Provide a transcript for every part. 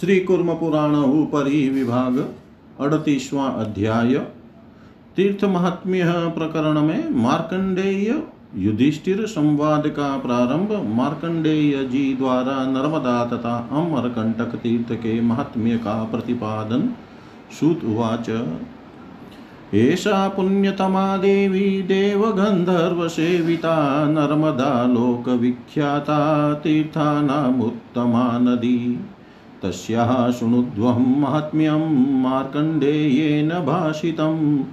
श्री कुर्म पुराण ऊपरी विभाग, अड़तीसवां अध्याय। तीर्थ महात्म्य प्रकरण में मार्कंडेय युधिष्ठिर संवाद का प्रारंभ मार्कंडेय जी द्वारा नर्मदा तथा अमरकंटक तीर्थ के महात्म्य का प्रतिपादन। सूत उवाच, एषा पुण्यतमा देवी देवगन्धर्वसेविता नर्मदा लोकविख्याता तीर्थानामुत्तमा नदी। तस्याः शृणुध्वं माहात्म्यं मार्कण्डेयेन भाषितं।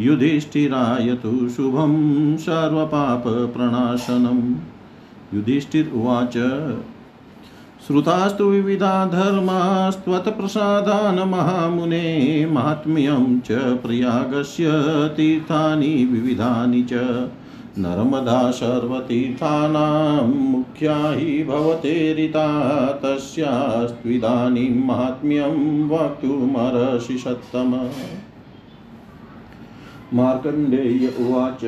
युधिष्ठिराय तु शुभं सर्वपापप्रणाशनम् युधिष्ठिर उवाच, श्रुतास्तु विविधा धर्मास्त्वत्प्रसादान् महामुने, माहात्म्यं च प्रयागस्य तीर्थानि विविधानि च। नर्मदा सर्वतीर्थानां मुख्या हि भवतेरिता तस्यास्त्विदानीं माहात्म्यं वक्तुमर्हसि सत्तम। मार्कण्डेय उवाच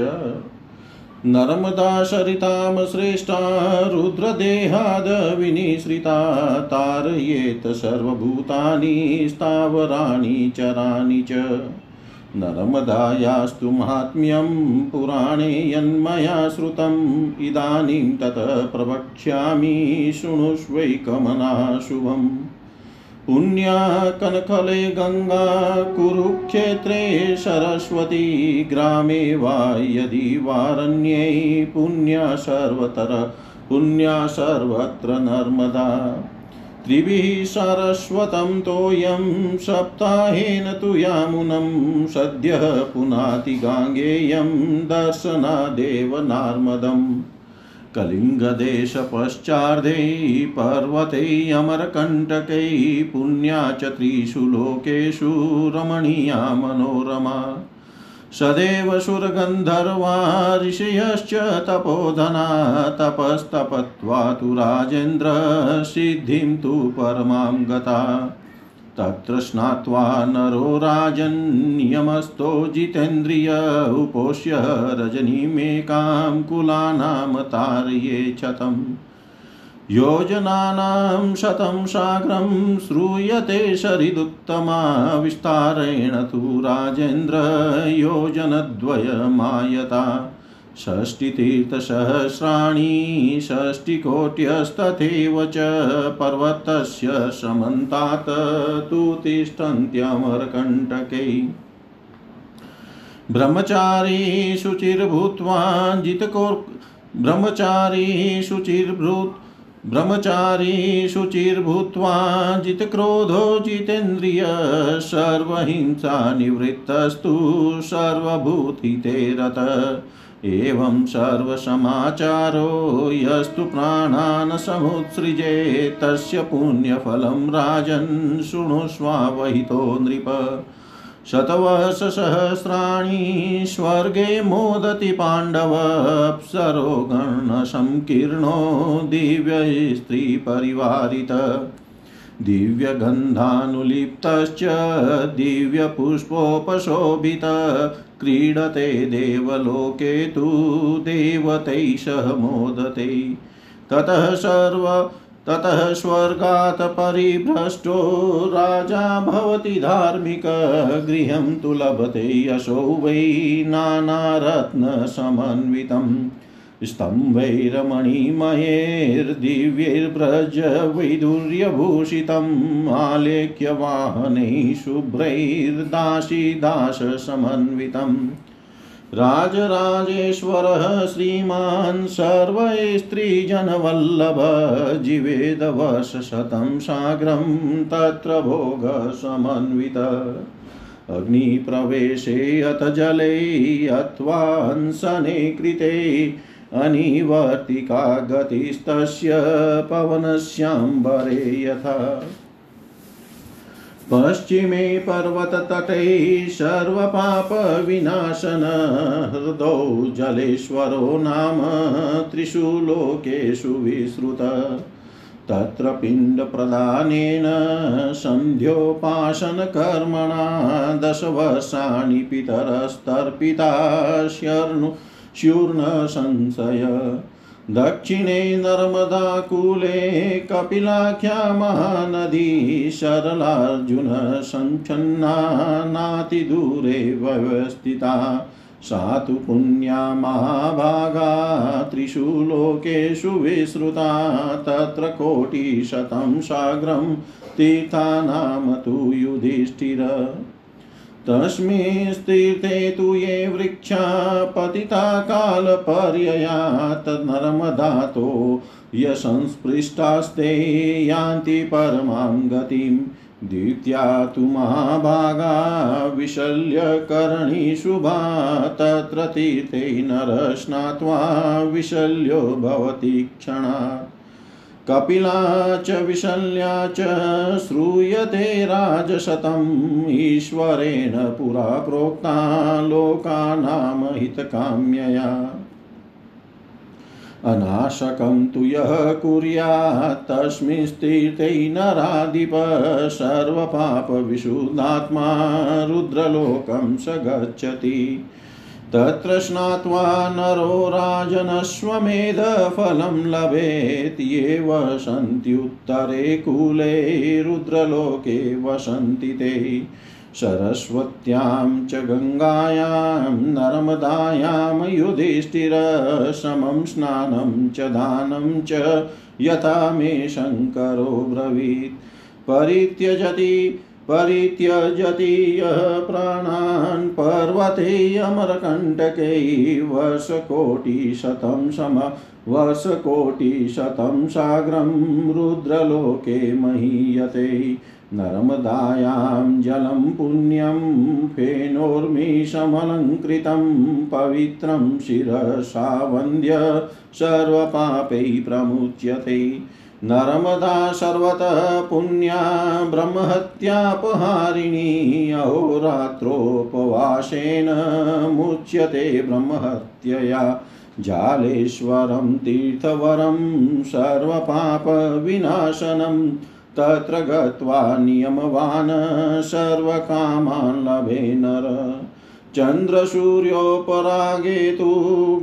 नर्मदा सरितां श्रेष्ठा रुद्रदेहाद् विनिश्रिता तारयेत् सर्वभूतानि, स्थावराणि, चराणि च। नर्मदायास्तु माहात्म्यं पुराणे यन्मया श्रुतम्। इदानीं तत् प्रवक्ष्यामि शृणुष्वैकमनाशुभम् पुण्या कनकले गङ्गा कुरुक्षेत्रे सरस्वती ग्रामे वा यदि वारण्ये पुण्या सर्वतर पुण्या सर्वत्र नर्मदा। त्रिभिः सरस्वतं तोयं सप्ताहेन तु यामुनं सद्यः पुनाति गाङ्गेयं दर्शनादेव नार्मदम् कलिङ्गदेशपश्चार्धे पर्वते अमरकण्टकै पुण्या च त्रिषु लोकेषु रमणीया मनोरमा। सदैव सुरगन्धर्वा ऋषयश्च तपोधना तपस्तपत्वा तु राजेन्द्र सिद्धिं तु परमां गता। तत्र स्नात्वा नरो राजन्यमस्तो जितेन्द्रिय उपोष्य रजनीमेकां कुलानां तारये क्षतम् योजनानां शतं साग्रं श्रूयते शरिदुत्तमा विस्तारेण तु राजेन्द्र योजनद्वयमायता। षष्टितीर्थसहस्राणि षष्टिकोट्यस्तथैव च पर्वतस्य समन्तात् तु तिष्ठन्त्यमरकण्टकै। ब्रह्मचारी शुचिर्भूत्वा जितको ब्रह्मचारी शुचिर्भूत् ब्रह्मचारी शुचिर्भूत्वा जितक्रोधो जितेन्द्रिय सर्वहिंसा निवृत्तस्तु सर्वभूतिते रत। एवं सर्वसमाचारो यस्तु प्राणान् समुत्सृजे, तस्य पुण्यफलं राजन् शृणुष्वावहितो नृप। शतवर्षसहस्राणि स्वर्गे मोदति पाण्डवप्सरो गणसङ्कीर्णो दिव्यस्त्रीपरिवारित। दिव्यगन्धानुलिप्तश्च दिव्यपुष्पोपशोभित। क्रीडते देवलोके तु देवतैषः मोदते। ततः सर्व ततः स्वर्गात् परिभ्रष्टो राजा भवति धार्मिक तु लभते यशो वै नानारत्नसमन्वितम् स्तम्भैरमणिमयैर्दिव्यैर्व्रज वैदुर्यभूषितम्, आलेख्यवाहनैः शुभ्रैर्दासीदाससमन्वितम्। राजराजेश्वरः श्रीमान् सर्वैस्त्रीजनवल्लभ जिवेदवर्षशतं साग्रं तत्र भोगसमन्वित। अग्निप्रवेशे अथ जले अथवांसने कृते अनिवर्तिका गतिस्तस्य पवनस्याम्बरे यथा। पश्चिमे पर्वततटे सर्वपापविनाशन हृदौ जलेश्वरो नाम त्रिषु लोकेषु विश्रुत तत्र पिण्डप्रदानेन सन्ध्योपासनकर्मणा दशवर्षाणि पितरस्तर्पिता स्युर्न संशय दक्षिणे नर्मदाकूले कपिलाख्या महानदी सरलार्जुन सञ्छन्ना नातिदूरे व्यवस्थिता। सा तु पुण्या महाभागा त्रिषु लोकेषु विश्रुता तत्र कोटिशतं साग्रं तीर्थानां तु युधिष्ठिर। तस्मिंस्तीर्थे तु ये वृक्षा पतिता कालपर्यया तन्नर्मदातो यसंस्पृष्टास्ते यान्ति परमां गतिम् द्वितीया तु महाभागा विशल्यकरणी शुभा तत्र तीर्थे नरः स्नात्वा विशल्यो भवति क्षणात् कपिला च विशल्या च श्रूयते राजशतम् ईश्वरेण पुरा प्रोक्ता लोकानां हितकाम्यया। अनाशकं तु यः कुर्यात् तस्मिंस्तीर्थे नराधिप सर्वपापविशुद्धात्मा रुद्रलोकं स गच्छति। तत्र स्नात्वा नरो राजनश्वमेधफलं लभेत् ये वसन्त्युत्तरे कूले रुद्रलोके वसन्ति ते। सरस्वत्यां च गङ्गायां नर्मदायां युधिष्ठिरशमं स्नानं च दानं च यथा मे शङ्करो ब्रवीत्। परित्यजति परित्यजति यः प्राणान् पर्वते अमरकण्टकै वर्षकोटिशतं सम, वर्षकोटिशतं साग्रं रुद्रलोके महीयते। नर्मदायां जलं पुण्यं फेनोर्मिषमलङ्कृतं पवित्रं शिरसा वन्द्य सर्वपापै प्रमुच्यते। नर्मदा सर्वतः पुण्या ब्रह्महत्यापहारिणी अहोरात्रोपवासेन मुच्यते ब्रह्महत्यया। जालेश्वरं तीर्थवरं सर्वपापविनाशनं, तत्र गत्वा नियमवान् सर्वकामान् लभे नर। चन्द्रसूर्योपरागे तु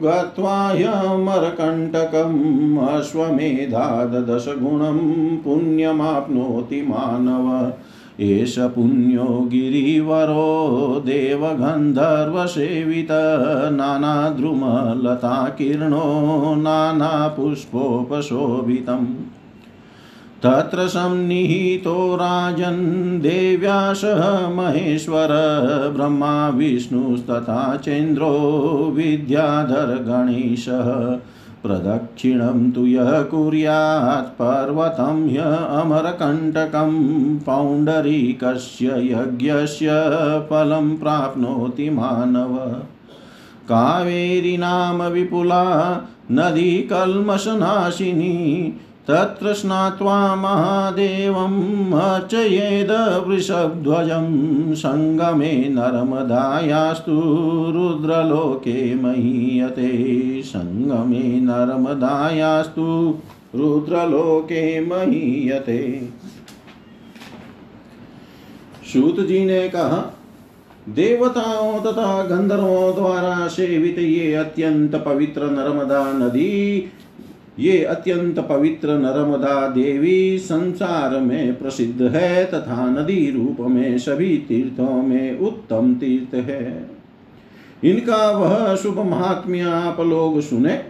गत्वा ह्यमरकण्टकम् अश्वमेधादशगुणं पुण्यमाप्नोति मानव। एष पुण्यो गिरिवरो देवगन्धर्वसेवित नानाद्रुमलताकीर्णो नानापुष्पोपशोभितम्। तत्र सन्निहितो राजन् देव्या सह महेश्वर, ब्रह्मा विष्णुस्तथा चन्द्रो, विद्याधर गणेशः। प्रदक्षिणं तु यः कुर्यात् पर्वतं ह्य अमरकण्टकं पौण्डरीकस्य यज्ञस्य फलं प्राप्नोति मानव। कावेरी नाम विपुला, नदी कल्मषनाशिनी तत्र स्नात्वा महादेवम् अर्चयेद वृषध्वजं। सङ्गमे नर्मदायास्तु रुद्रलोके महीयते। सङ्गमे नर्मदायास्तु रुद्रलोके महीयते। सूत जी ने कहा, देवताओं तथा गंधर्वों द्वारा सेवित ये अत्यंत पवित्र नर्मदा नदी ये अत्यंत पवित्र नर्मदा देवी संसार में प्रसिद्ध है, तथा नदी रूप में सभी तीर्थों में उत्तम तीर्थ है। इनका वह शुभ महात्म्य आप लोग सुने,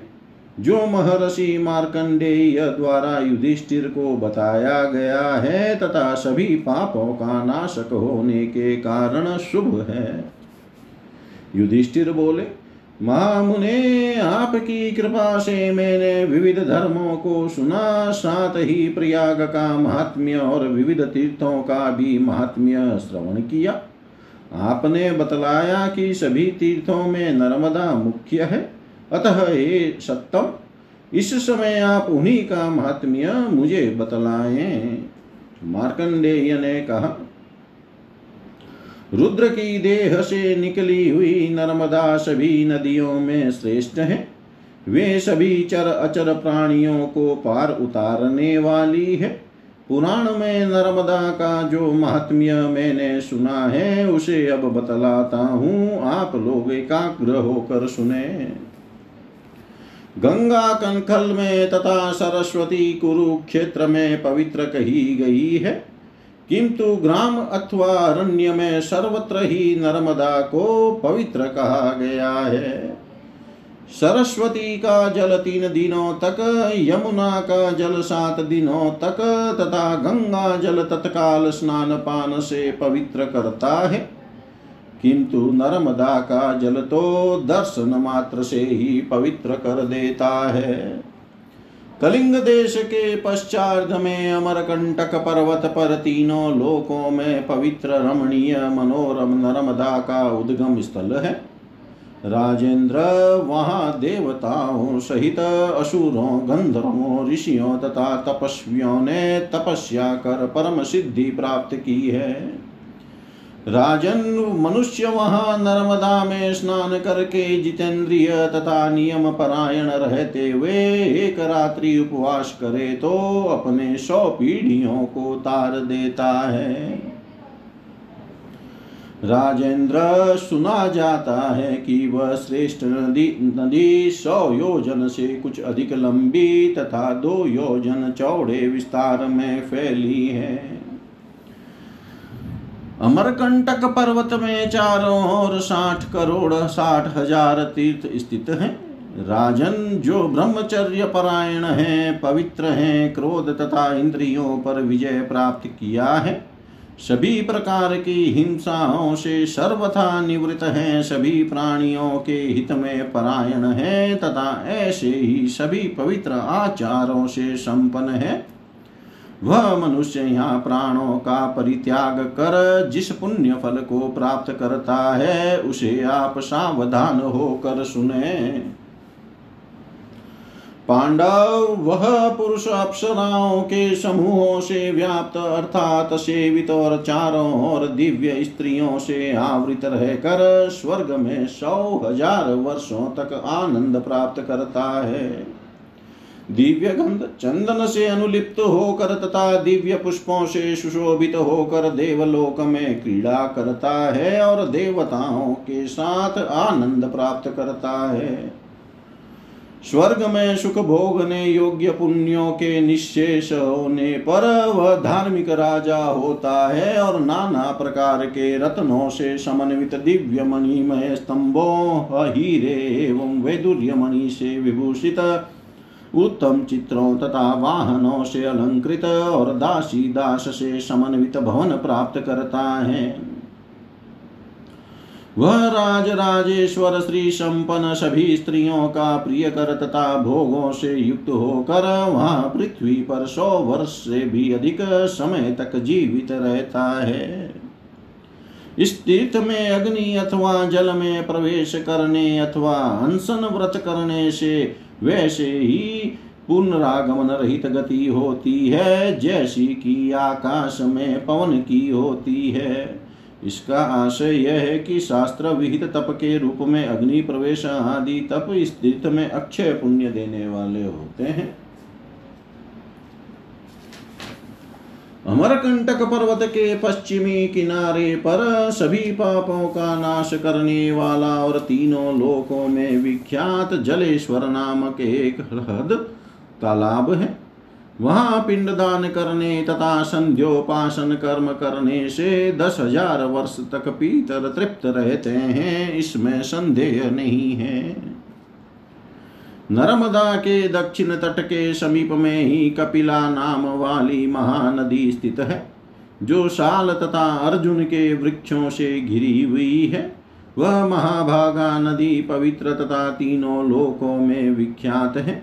जो महर्षि मार्कंडेय द्वारा युधिष्ठिर को बताया गया है, तथा सभी पापों का नाशक होने के कारण शुभ है। युधिष्ठिर बोले महामुने आपकी कृपा से मैंने विविध धर्मों को सुना, साथ ही प्रयाग का महात्म्य और विविध तीर्थों का भी महात्म्य श्रवण किया। आपने बतलाया कि सभी तीर्थों में नर्मदा मुख्य है, अतः ये सत्तम, इस समय आप उन्हीं का महात्म्य मुझे बतलाएँ। मार्कंडेय ने कहा रुद्र की देह से निकली हुई नर्मदा सभी नदियों में श्रेष्ठ है। वे सभी चर अचर प्राणियों को पार उतारने वाली है। पुराण में नर्मदा का जो महात्म्य मैंने सुना है, उसे अब बतलाता हूँ। आप लोग एकाग्र होकर सुने। गंगा कंखल में तथा सरस्वती कुरुक्षेत्र में पवित्र कही गई है। किंतु ग्राम अथवा अरण्य में सर्वत्र ही नर्मदा को पवित्र कहा गया है। सरस्वती का जल तीन दिनों तक, यमुना का जल सात दिनों तक, तथा गंगा जल तत्काल स्नान पान से पवित्र करता है। किंतु नर्मदा का जल तो दर्शन मात्र से ही पवित्र कर देता है। कलिंग देश के पश्चात में अमरकंटक पर्वत पर तीनों लोकों में पवित्र रमणीय मनोरम नर्मदा का उद्गम स्थल है। राजेंद्र, वहाँ देवताओं सहित असुरों, गंधर्वों, ऋषियों तथा तपस्वियों ने तपस्या कर परम सिद्धि प्राप्त की है। राजन मनुष्य वहाँ नर्मदा में स्नान करके जितेंद्रिय तथा नियम परायण रहते हुए एक रात्रि उपवास करे तो अपने सौ पीढ़ियों को तार देता है। राजेंद्र सुना जाता है कि वह श्रेष्ठ नदी नदी सौ योजन से कुछ अधिक लंबी तथा दो योजन चौड़े विस्तार में फैली है। अमरकंटक पर्वत में चारों ओर साठ करोड़ साठ हज़ार तीर्थ स्थित हैं। राजन जो ब्रह्मचर्य परायण है, पवित्र हैं, क्रोध तथा इंद्रियों पर विजय प्राप्त किया है। सभी प्रकार की हिंसाओं से सर्वथा निवृत्त हैं, सभी प्राणियों के हित में परायण है तथा ऐसे ही सभी पवित्र आचारों से संपन्न है। वह मनुष्य यहाँ प्राणों का परित्याग कर जिस पुण्य फल को प्राप्त करता है, उसे आप सावधान होकर सुने। पांडव, वह पुरुष अप्सराओं के समूहों से व्याप्त, अर्थात सेवित और चारों और दिव्य स्त्रियों से आवृत रहकर स्वर्ग में सौ हज़ार वर्षों तक आनंद प्राप्त करता है। दिव्य गंध चंदन से अनुलिप्त होकर तथा दिव्य पुष्पों से सुशोभित होकर देवलोक में क्रीड़ा करता है और देवताओं के साथ आनंद प्राप्त करता है। स्वर्ग में सुख भोगने योग्य पुण्यों के निशेष होने पर वह धार्मिक राजा होता है और नाना प्रकार के रत्नों से समन्वित दिव्य मणिमय स्तंभों हीरे एवं वैदुर्य मणि से विभूषित उत्तम चित्रों तथा वाहनों से अलंकृत और दासी दास से समन्वित भवन प्राप्त करता है। वह राज राजेश्वर श्री संपन्न सभी स्त्रियों का प्रिय कर तथा भोगों से युक्त होकर वहाँ पृथ्वी पर सौ वर्ष से भी अधिक समय तक जीवित रहता है। इस तीर्थ में अग्नि अथवा जल में प्रवेश करने अथवा अनशन व्रत करने से वैसे ही पुनरागमन रहित गति होती है, जैसी कि आकाश में पवन की होती है। इसका आशय यह है कि शास्त्र विहित तप के रूप में अग्नि प्रवेश आदि तप स्थित में अक्षय पुण्य देने वाले होते हैं। अमरकंटक पर्वत के पश्चिमी किनारे पर सभी पापों का नाश करने वाला और तीनों लोकों में विख्यात जलेश्वर नामक एक हृद तालाब है। वहाँ पिंडदान करने तथा संध्योपासन कर्म करने से दस हज़ार वर्ष तक पीतर तृप्त रहते हैं, इसमें संदेह नहीं है। नर्मदा के दक्षिण तट के समीप में ही कपिला नाम वाली महानदी स्थित है, जो शाल तथा अर्जुन के वृक्षों से घिरी हुई है। वह महाभागा नदी पवित्र तथा तीनों लोकों में विख्यात है।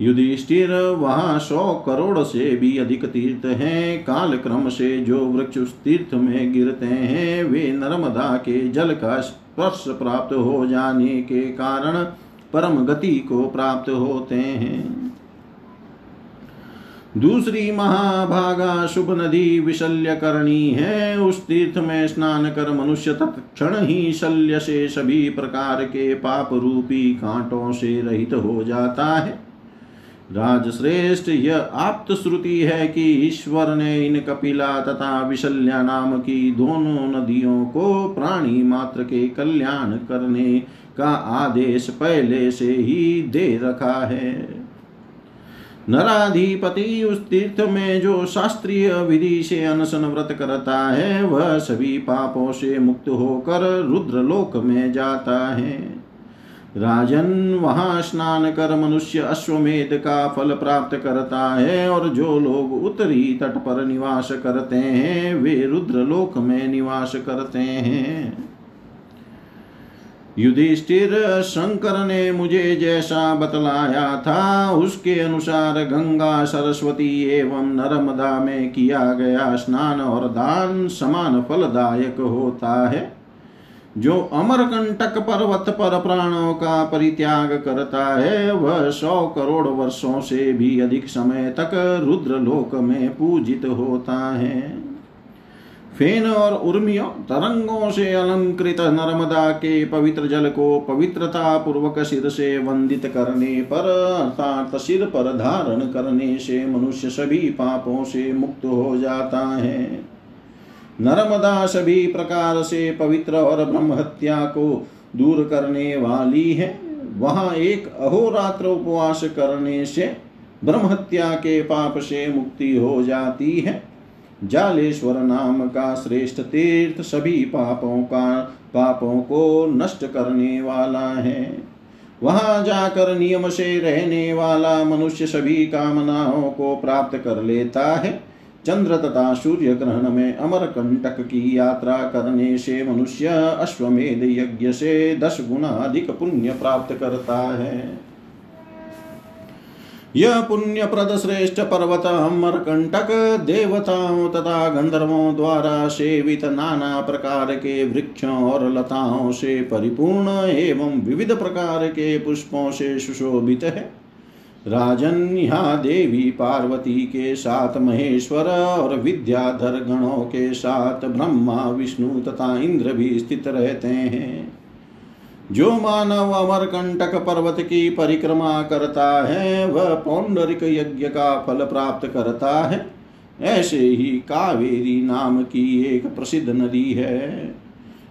युधिष्ठिर, वहाँ सौ करोड़ से भी अधिक तीर्थ हैं। काल क्रम से जो वृक्ष उस तीर्थ में गिरते हैं, वे नर्मदा के जल का स्पर्श प्राप्त हो जाने के कारण परम गति को प्राप्त होते हैं। दूसरी महाभागा शुभ नदी विशल्य करनी है। उस तीर्थ में स्नान कर मनुष्य तत्क्षण ही शल्य से सभी प्रकार के पाप रूपी कांटों से रहित हो जाता है। राजश्रेष्ठ, यह आप्त श्रुति है कि ईश्वर ने इन कपिला तथा विशल्या नाम की दोनों नदियों को प्राणी मात्र के कल्याण करने का आदेश पहले से ही दे रखा है। नराधिपति उस तीर्थ में जो शास्त्रीय विधि से अनशन व्रत करता है, वह सभी पापों से मुक्त होकर रुद्रलोक में जाता है। राजन वहाँ स्नान कर मनुष्य अश्वमेध का फल प्राप्त करता है और जो लोग उत्तरी तट पर निवास करते हैं, वे रुद्रलोक में निवास करते हैं। युधिष्ठिर शंकर ने मुझे जैसा बतलाया था, उसके अनुसार गंगा, सरस्वती एवं नर्मदा में किया गया स्नान और दान समान फलदायक होता है। जो अमरकंटक पर्वत पर प्राणों का परित्याग करता है, वह सौ करोड़ वर्षों से भी अधिक समय तक रुद्रलोक में पूजित होता है। फेन और उर्मियों तरंगों से अलंकृत नर्मदा के पवित्र जल को पवित्रता पूर्वक सिर से वंदित करने पर, अर्थात सिर पर धारण करने से मनुष्य सभी पापों से मुक्त हो जाता है। नर्मदा सभी प्रकार से पवित्र और ब्रह्म हत्या को दूर करने वाली है। वहाँ एक अहोरात्र उपवास करने से ब्रह्म हत्या के पाप से मुक्ति हो जाती है। जालेश्वर नाम का श्रेष्ठ तीर्थ सभी पापों का, पापों को नष्ट करने वाला है। वहाँ जाकर नियम से रहने वाला मनुष्य सभी कामनाओं को प्राप्त कर लेता है। चंद्र तथा सूर्य ग्रहण में अमर कंटक की यात्रा करने से मनुष्य अश्वमेध यज्ञ से दस गुना अधिक पुण्य प्राप्त करता है। यह पुण्य प्रद श्रेष्ठ पर्वत अमर कंटक देवताओं तथा गंधर्वों द्वारा सेवित नाना प्रकार के वृक्षों और लताओं से परिपूर्ण एवं विविध प्रकार के पुष्पों से सुशोभित है। राजन, यहाँ देवी पार्वती के साथ महेश्वर और विद्याधर गणों के साथ ब्रह्मा, विष्णु तथा इंद्र भी स्थित रहते हैं। जो मानव अमरकंटक पर्वत की परिक्रमा करता है, वह पौंडरिक यज्ञ का फल प्राप्त करता है। ऐसे ही कावेरी नाम की एक प्रसिद्ध नदी है।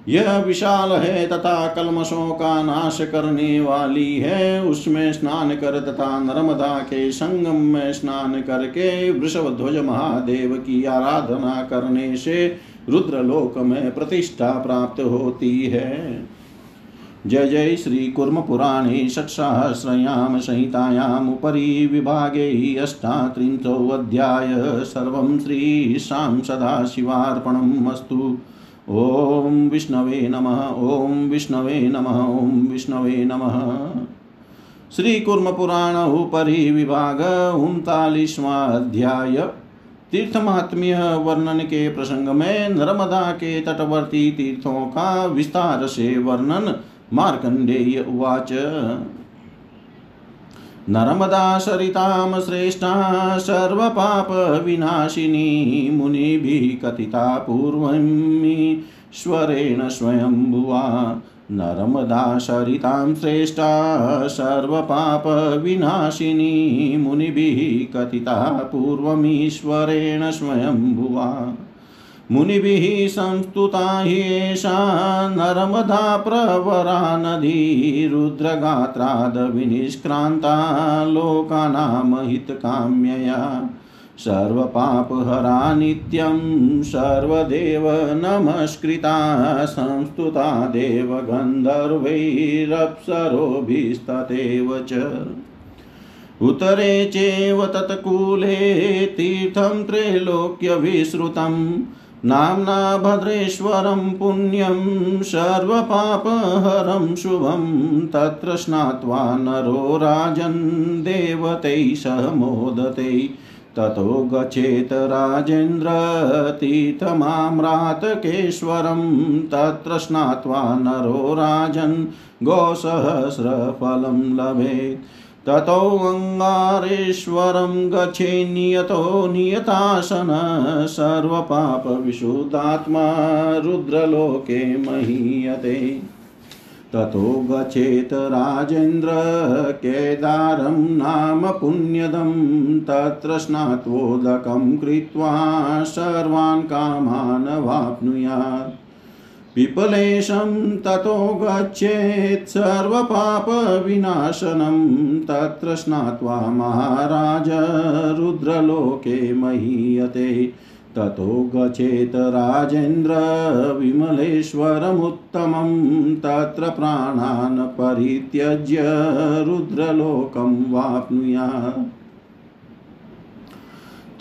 यह विशाल है तथा कलमशों का नाश करने वाली है। उसमें स्नान कर तथा नर्मदा के संगम में स्नान करके वृषभ ध्वज महादेव की आराधना करने से रुद्रलोक में प्रतिष्ठा प्राप्त होती है। जय जय श्री कुर्म पुराणे षट्सहस्रयां संहितायामुपरि विभागे अष्टात्रिंशोऽध्याय सर्वं श्रीशां सदाशिवार्पणम् अस्तु। ॐ विष्णवे नमः, ॐ विष्णवे नमः, ॐ विष्णवे नमः। श्री कुर्म पुराण उपरि विभाग उनतालीसवा अध्याय तीर्थ महात्म्य वर्णन के प्रसंग में नर्मदा के तटवर्ती तीर्थों का विस्तार से वर्णन मार्कंडेय उवाच। नर्मदा सरितां श्रेष्ठा सर्वपापविनाशिनी मुनिभिः कथिता पूर्वमीश्वरेण स्वयंभुवा। नर्मदा सरितां श्रेष्ठा सर्वपापविनाशिनी मुनिभिः कथिता पूर्वमीश्वरेण स्वयंभुवा। मुनिभिः संस्तुता ह्येषा नर्मदा प्रवरा नदी रुद्रगात्रादविनिष्क्रान्ता लोकानामहितकाम्यया सर्वपापहरा नित्यं सर्वदेव नमस्कृता संस्तुता देवगन्धर्वैरप्सरोभिस्तथैव च। उत्तरे चैव तत्कूले तीर्थं त्रैलोक्यविश्रुतम् नाम्ना भद्रेश्वरं पुण्यं सर्वपापहरं शुभं तत्र स्नात्वा नरो राजन् देवतैः सह मोदते। ततो गच्छेत राजेन्द्रतीर्थमाम्रातकेश्वरं तत्र स्नात्वा नरो राजन् गोसहस्रफलं लभेत्। ततोऽङ्गारेश्वरं गच्छेन्नियतो नियतासन सर्वपापविशुद्धात्मा रुद्रलोके महीयते। ततो गच्छेत् राजेन्द्र केदारं नाम पुण्यदं तत्र स्नात्वोदकं कृत्वा सर्वान् कामान् वाप्नुयात्। पिपलेशं ततो गच्छेत् सर्वपापविनाशनं तत्र स्नात्वा महाराज रुद्रलोके महीयते। ततो गचेत राजेन्द्र विमलेश्वरमुत्तमं तत्र प्राणान् परित्यज्य रुद्रलोकं वाप्नुयात्।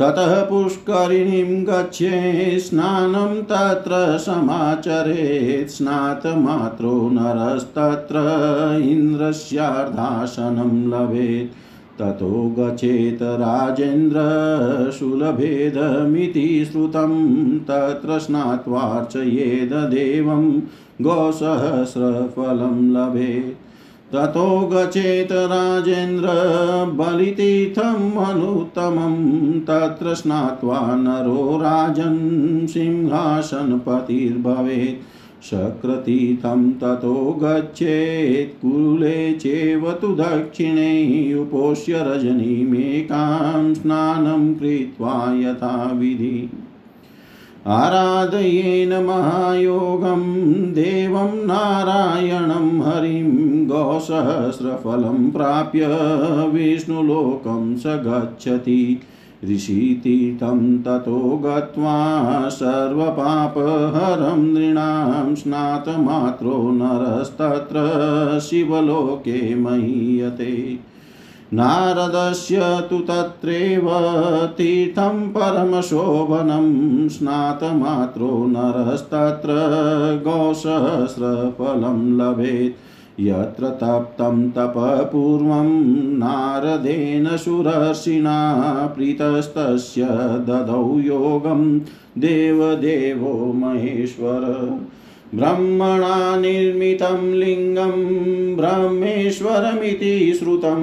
ततः पुष्करिणीं गच्छे, स्नानं तत्र समाचरेत्। स्नातमात्रो नरस्तत्र, इन्द्रस्यार्धासनं लभेत्। ततो गचेत राजेन्द्र सुलभेदमिति श्रुतं, तत्र स्नात्वार्चयेद देवं गोसहस्रफलं लभेत्। ततो गचेत राजेन्द्र बलितीर्थम् अनुत्तमं तत्र स्नात्वा नरो राजन् सिंहासनपतिर्भवेत्। शक्रतीर्थं ततो गच्छेत्, कुले चेव तु दक्षिणे उपोष्य रजनीमेकां स्नानं कृत्वा यथाविधि। आराधयेन महायोगं देवं नारायणं हरिं गोसहस्रफलं प्राप्य विष्णुलोकं स गच्छति ऋषितीर्थं ततो गत्वा सर्वपापहरं नृणां स्नातमात्रो नरस्तत्र शिवलोके महीयते। नारदस्य तु तत्रैव तीर्थं परमशोभनं स्नातमात्रो नरस्तत्र गौसहस्रफलं लभेत्। यत्र तप्तं तपपूर्वं नारदेन सुरर्षिणा प्रीतस्तस्य ददौ योगं। देवदेवो महेश्वर। ब्रह्मणा निर्मितं लिङ्गं ब्रह्मेश्वरमिति श्रुतं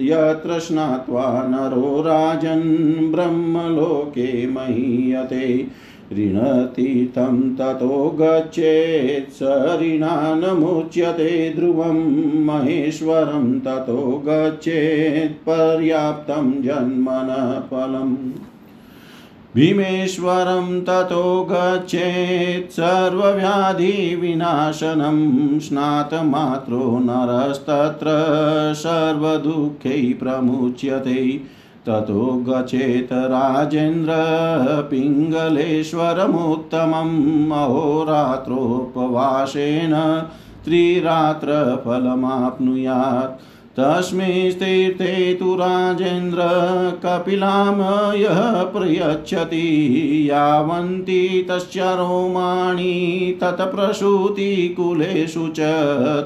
यत्र स्नात्वा नरो राजन् ब्रह्मलोके महीयते। ऋणतीर्थं ततो गच्छेत् स ऋणानमुच्यते ध्रुवं महेश्वरं ततो गच्छेत् पर्याप्तं जन्मनः फलम् भीमेश्वरं ततो गच्छेत् सर्वव्याधिविनाशनं स्नातमात्रो नरस्तत्र सर्वदुःखै प्रमुच्यते। ततो गचेत राजेन्द्र पिङ्गलेश्वरमुत्तमम्। अहोरात्रोपवासेन त्रिरात्रफलमाप्नुयात्। तस्मिंस्तीर्थे तु राजेन्द्र कपिलां यः प्रयच्छति, यावन्ति तस्य रोमाणि तत्प्रसूतिकुलेषु च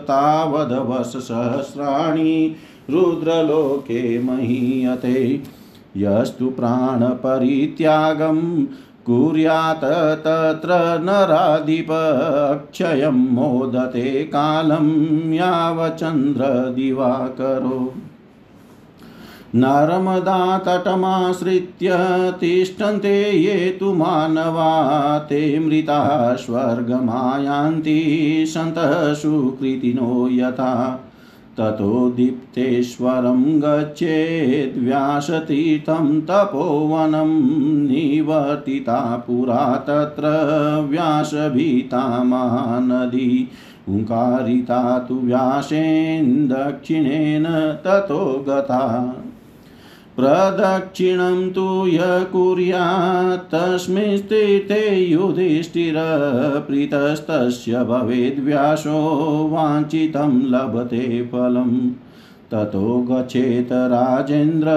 तावद्वर्षसहस्राणि रुद्रलोके महीयते। यस्तु प्राणपरित्यागं कुर्यात् तत्र नराधिपक्षयं मोदते कालं यावचन्द्रदिवाकरो नर्मदातटमाश्रित्य तिष्ठन्ते ये तु मानवा, ते मृताः स्वर्गमायान्ति, सन्तः सुकृतिनो यथा। ततो दीप्तेश्वरं गच्छेद्व्यासतीर्थं तपोवनं निवर्तिता पुरा तत्र व्यासभीता महानदी। हुङ्कारिता तु व्यासेन दक्षिणेन ततो गता। प्रदक्षिणं तु य कुर्यात् तस्मिंस्तीर्थे युधिष्ठिरप्रीतस्तस्य भवेद्व्यासो वाञ्छितं लभते फलम्। ततो गच्छेत राजेन्द्र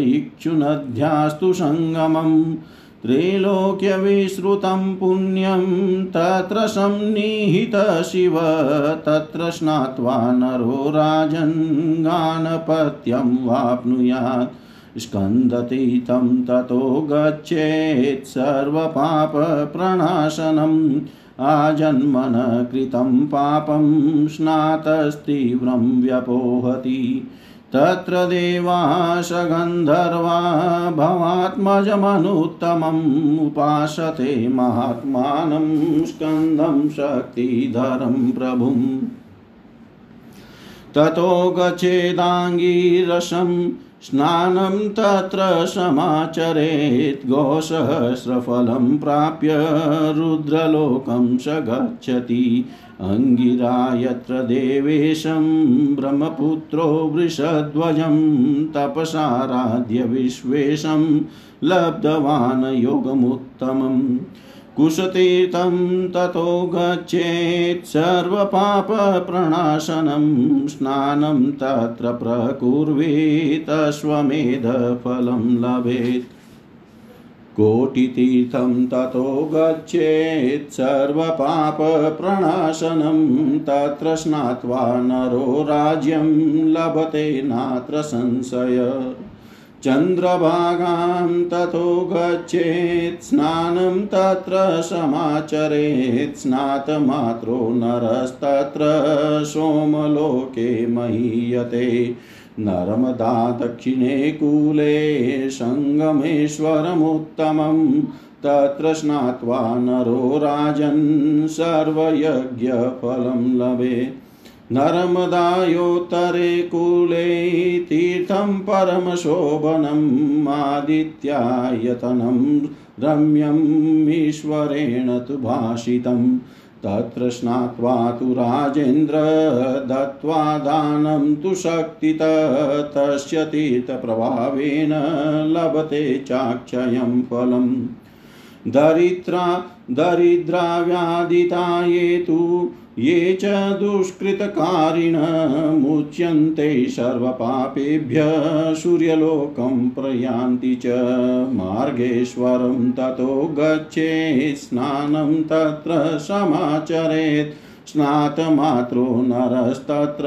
इक्षुनद्यास्तु सङ्गमम् त्रैलोक्यविश्रुतं पुण्यं, तत्र संनिहितशिव तत्र स्नात्वा नरो राजन् गानपत्यं वाप्नुयात्। स्कन्दतीतं ततो गच्छेत् सर्वपापप्रणाशनम् आजन्मन कृतं पापं स्नातस्तीव्रं व्यपोहति। तत्र देवाशगन्धर्वा भवात्मजमनुत्तमम् उपासते महात्मानं स्कन्दं शक्तिधरं प्रभुम्। ततो गच्छेदाङ्गीरसं स्नानं तत्र समाचरेत् गोसहस्रफलं प्राप्य रुद्रलोकं स गच्छति अङ्गिरा यत्र देवेशं ब्रह्मपुत्रो वृषध्वजं तपसाराध्य विश्वेशं लब्धवान् योगमुत्तमम् कुशतीर्थं ततो गच्छेत् सर्वपापप्रणाशनं स्नानं तत्र प्रकुर्वीत् अश्वमेधफलं लभेत्। कोटितीर्थं ततो गच्छेत् सर्वपापप्रणाशनं तत्र स्नात्वा नरो राज्यं लभते नात्र संशय। चन्द्रभागां ततो गच्छेत् स्नानं तत्र समाचरेत् स्नातमात्रो नरस्तत्र सोमलोके महीयते। नर्मदा दक्षिणे कूले सङ्गमेश्वरमुत्तमं तत्र स्नात्वा नरो राजन् सर्वयज्ञफलं लभेत् नर्मदायोत्तरे कूले तीर्थं परमशोभनम् आदित्यायतनं रम्यम् ईश्वरेण तु भाषितं तत्र स्नात्वा तु राजेन्द्र दत्त्वा दानं तु शक्तित, तस्य तीर्थप्रभावेन लभते चाक्षयं फलम्। दरिद्रा दरिद्राव्यादिता ये तु ये च दुष्कृतकारिण मुच्यन्ते सर्वपापेभ्यः सूर्यलोकं प्रयान्ति च मार्गेश्वरं ततो गच्छेत्, स्नानं तत्र समाचरेत्। स्नातमात्रो नरस्तत्र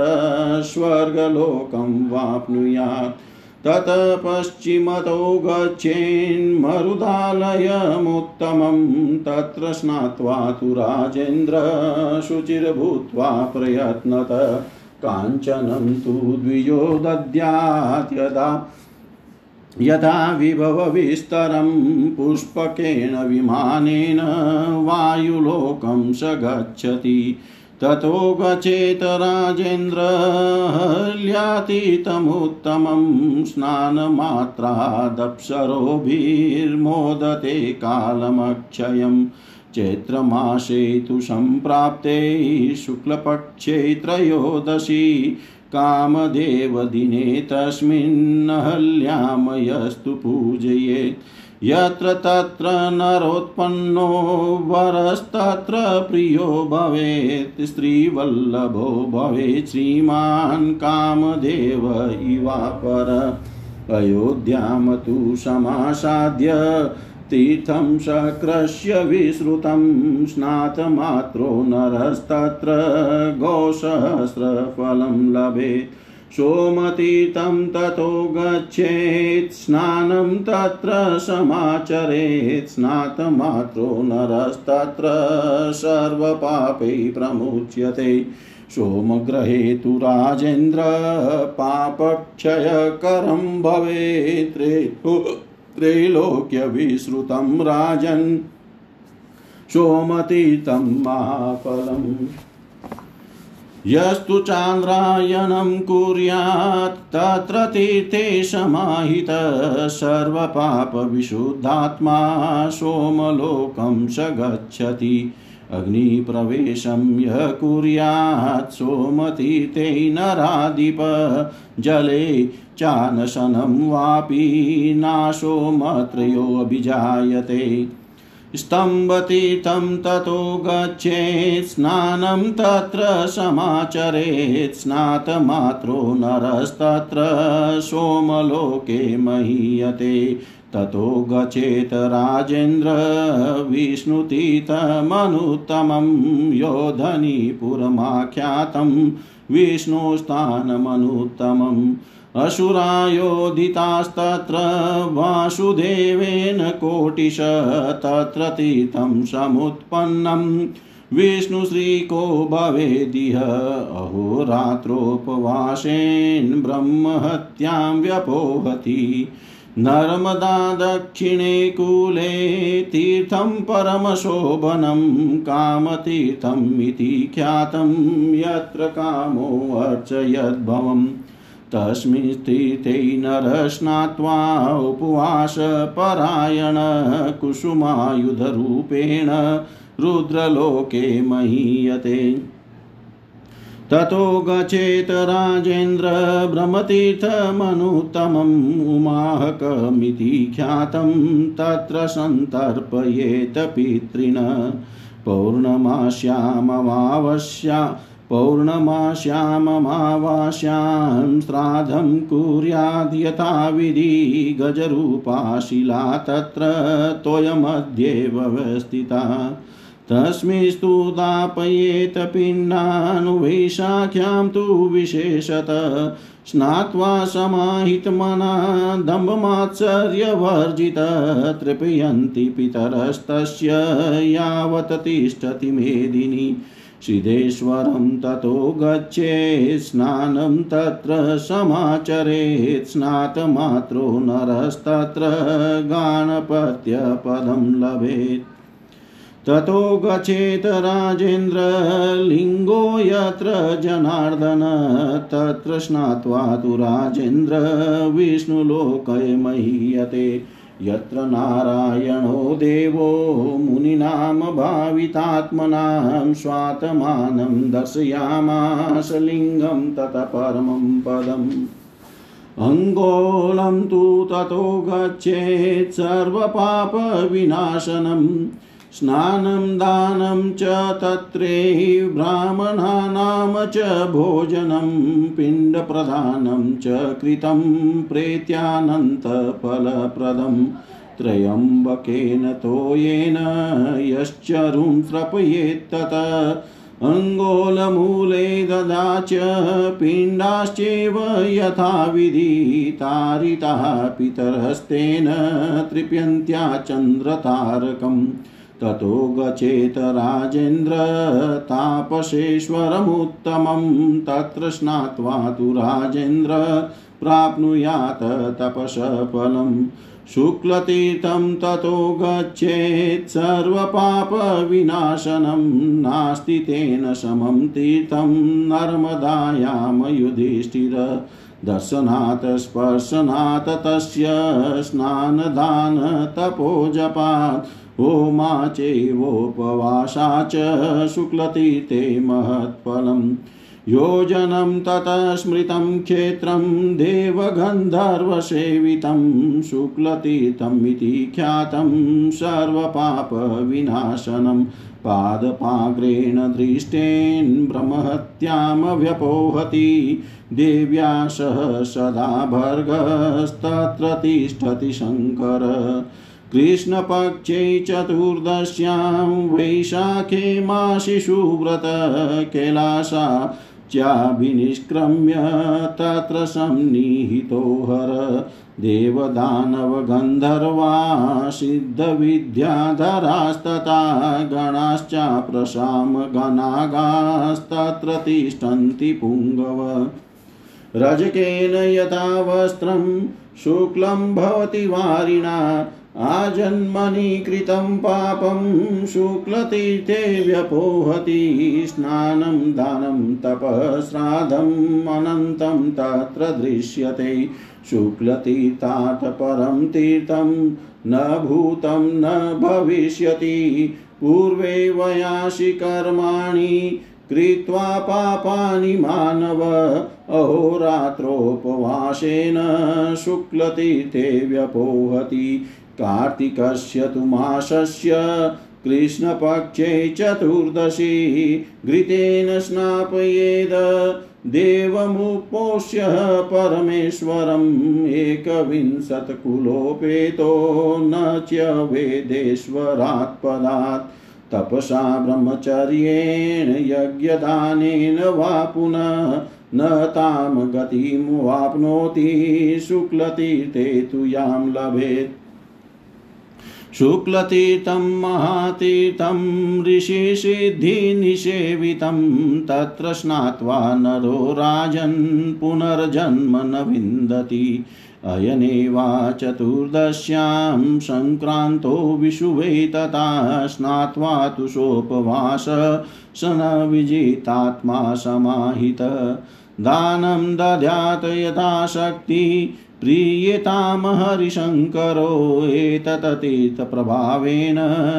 स्वर्गलोकं वाप्नुयात्। तत पश्चिमतो गच्छेन्मरुदालयमुत्तमं तत्र स्नात्वा तु राजेन्द्र शुचिर्भूत्वा प्रयत्नत। काञ्चनं तु द्विजो दद्यात् यदा यथा विभवविस्तरं पुष्पकेण विमानेन वायुलोकं स गच्छति। ततो गचेत राजेन्द्रल्यातीतमुत्तमं स्नानमात्रादप्सरोभिर्मोदते कालमक्षयम् चैत्रमासे तु सम्प्राप्ते शुक्लपक्षे त्रयोदशी कामदेवदिने तस्मिन्नहल्यामयस्तु पूजयेत्। यत्र तत्र नरोत्पन्नो वरस्तत्र प्रियो भवेत् स्त्रीवल्लभो भवेत्, श्रीमान् कामदेव इवापर। अयोध्यां तु समासाद्य तीर्थं सकृष्य विश्रुतं, स्नातमात्रो नरस्तत्र गोसहस्रफलं लभेत्। सोमतीर्थं ततो गच्छेत्, स्नानं तत्र समाचरेत्, स्नातमात्रो नरस्तत्र सर्वपापै प्रमुच्यते। सोमग्रहे तु राजेन्द्र, पापक्षयकरं भवेत्। त्रैलोक्यविश्रुतं राजन्। सोमतीर्थं महाफलम् यस्तु चान्द्रायणं कुर्यात् तत्र तीर्थे समाहितः सर्वपापविशुद्धात्मा सोमलोकं स गच्छति। अग्निप्रवेशं यः कुर्यात् सोमतीर्थे नराधिप जले चानशनं वापि नाशोमत्रयोऽभिजायते। स्तम्भतीर्थं ततो गच्छेत्, स्नानं तत्र समाचरेत्, स्नातमात्रो नरस्तत्र सोमलोके महीयते। ततो गचेत् राजेन्द्र विष्णुतीर्थमनुत्तमं, योधनीपुरमाख्यातं विष्णुस्थानमनुत्तमम्। असुरायोधितास्तत्र वासुदेवेन कोटिश तत्र तीर्थं समुत्पन्नं विष्णुश्रीको भवेदिह। अहोरात्रोपवासेन व्यपोहति। नर्मदा दक्षिणे कूले तीर्थं परमशोभनं, कामतीर्थम् इति ख्यातं। यत्र कामोऽर्चयद्भवम् तस्मिन् स्थिते नरः स्नात्वा उपवासपरायण कुसुमायुधरूपेण रुद्रलोके महीयते। ततो गचेत राजेन्द्र भ्रमतीर्थमनुत्तमम् उमाहकमिति ख्यातं तत्र सन्तर्पयेत पितृण पौर्णमास्याममावस्या पौर्णमास्याममावास्यां श्राद्धं कुर्याद्यथाविधि गजरूपाशिला तत्र तोयमध्ये व्यवस्थिता तस्मिस्तु दापयेत पिण्डानुवैशाख्यां तु विशेषत। स्नात्वा समाहितमना दम्भमात्सर्यवर्जित तृपयन्ति पितरस्तस्य यावत् तिष्ठति मेदिनी। सिद्धेश्वरं ततो गच्छेत् स्नानं तत्र समाचरेत् स्नातमात्रो नरस्तत्र गाणपत्यपदं लभेत्। ततो गचेत राजेन्द्रलिङ्गो यत्र जनार्दन, तत्र स्नात्वा तु राजेन्द्र, विष्णुलोकय महीयते। यत्र नारायणो देवो मुनिनां भावितात्मनां स्वात्मानं दर्शयामास लिङ्गं ततः परमं पदम्। अङ्गोलं तु ततो गच्छेत् सर्वपापविनाशनम्। स्नानं दानं च तत्रैः ब्राह्मणानां च भोजनं पिण्डप्रदानं च कृतं प्रेत्यानन्तफलप्रदं। त्र्यम्बकेन तोयेन यश्चरुं त्रपयेत्तत अङ्गोलमूले ददाच पिण्डाश्चैव यथाविधि तारिताः पितरस्तेन तृप्यन्त्या चन्द्रतारकम्। ततो गचेत राजेन्द्र तापसेश्वरमुत्तमं तत्र स्नात्वा तु राजेन्द्र प्राप्नुयात् तपसफलम् शुक्लतीर्थं ततो गच्छेत् सर्वपापविनाशनं नास्ति तेन समं तीर्थं नर्मदायां युधिष्ठिर दर्शनात् स्पर्शनात् तस्य होमा चैवोपवासा च शुक्लतीर्थे महत्फलम्। योजनं ततः स्मृतं क्षेत्रं देवगन्धर्वसेवितं शुक्लतीर्थमिति ख्यातं सर्वपापविनाशनं। पादपाग्रेण दृष्टेन् ब्रह्महत्यामव्यपोहति। देव्या सह सदा भर्गस्तत्र तिष्ठति शङ्कर। कृष्णपक्षे चतुर्दश्यां वैशाखे माशिशुव्रत कैलासा चाभिनिष्क्रम्य तत्र संनिहितो हर। देवदानवगन्धर्वा सिद्धविद्याधरास्तथा गणाश्चाप्रशाम गणागास्तत्र तिष्ठन्ति पुङ्गव। रजकेन यथा वस्त्रं शुक्लं भवति वारिणा। आजन्मनि कृतं पापं शुक्लतीर्थे व्यपोहति, स्नानं दानं तपः श्राद्धम् अनन्तं तत्र दृश्यते। शुक्लतीर्थात् परं तीर्थं न भूतं न भविष्यति। पूर्वे वयासि कर्माणि कृत्वा पापानि मानव अहोरात्रोपवासेन शुक्लतीर्थे व्यपोहति। कार्तिकस्य तु मासस्य कृष्णपक्षे चतुर्दशी, घृतेन स्नापयेद, देवमुपोष्य परमेश्वरम् एकविंशत्कुलोपेतो न च वेदेश्वरात् तपसा ब्रह्मचर्येण यज्ञदानेन वा पुनः न तां गतिमुवाप्नोति, शुक्लतीर्थे तु यां लभेत्। शुक्लतीर्थं महातीर्थं ऋषिसिद्धिनिषेवितं तत्र स्नात्वा नरो राजन् पुनर्जन्म न विन्दति। अयनेवा चतुर्दश्यां सङ्क्रान्तो विषुवे तथा स्नात्वा तु सोपवास स न विजितात्मा समाहित। दानं दद्यात् यथाशक्ति प्रीयतां हरिशङ्करो एतततीर्थप्रभावेन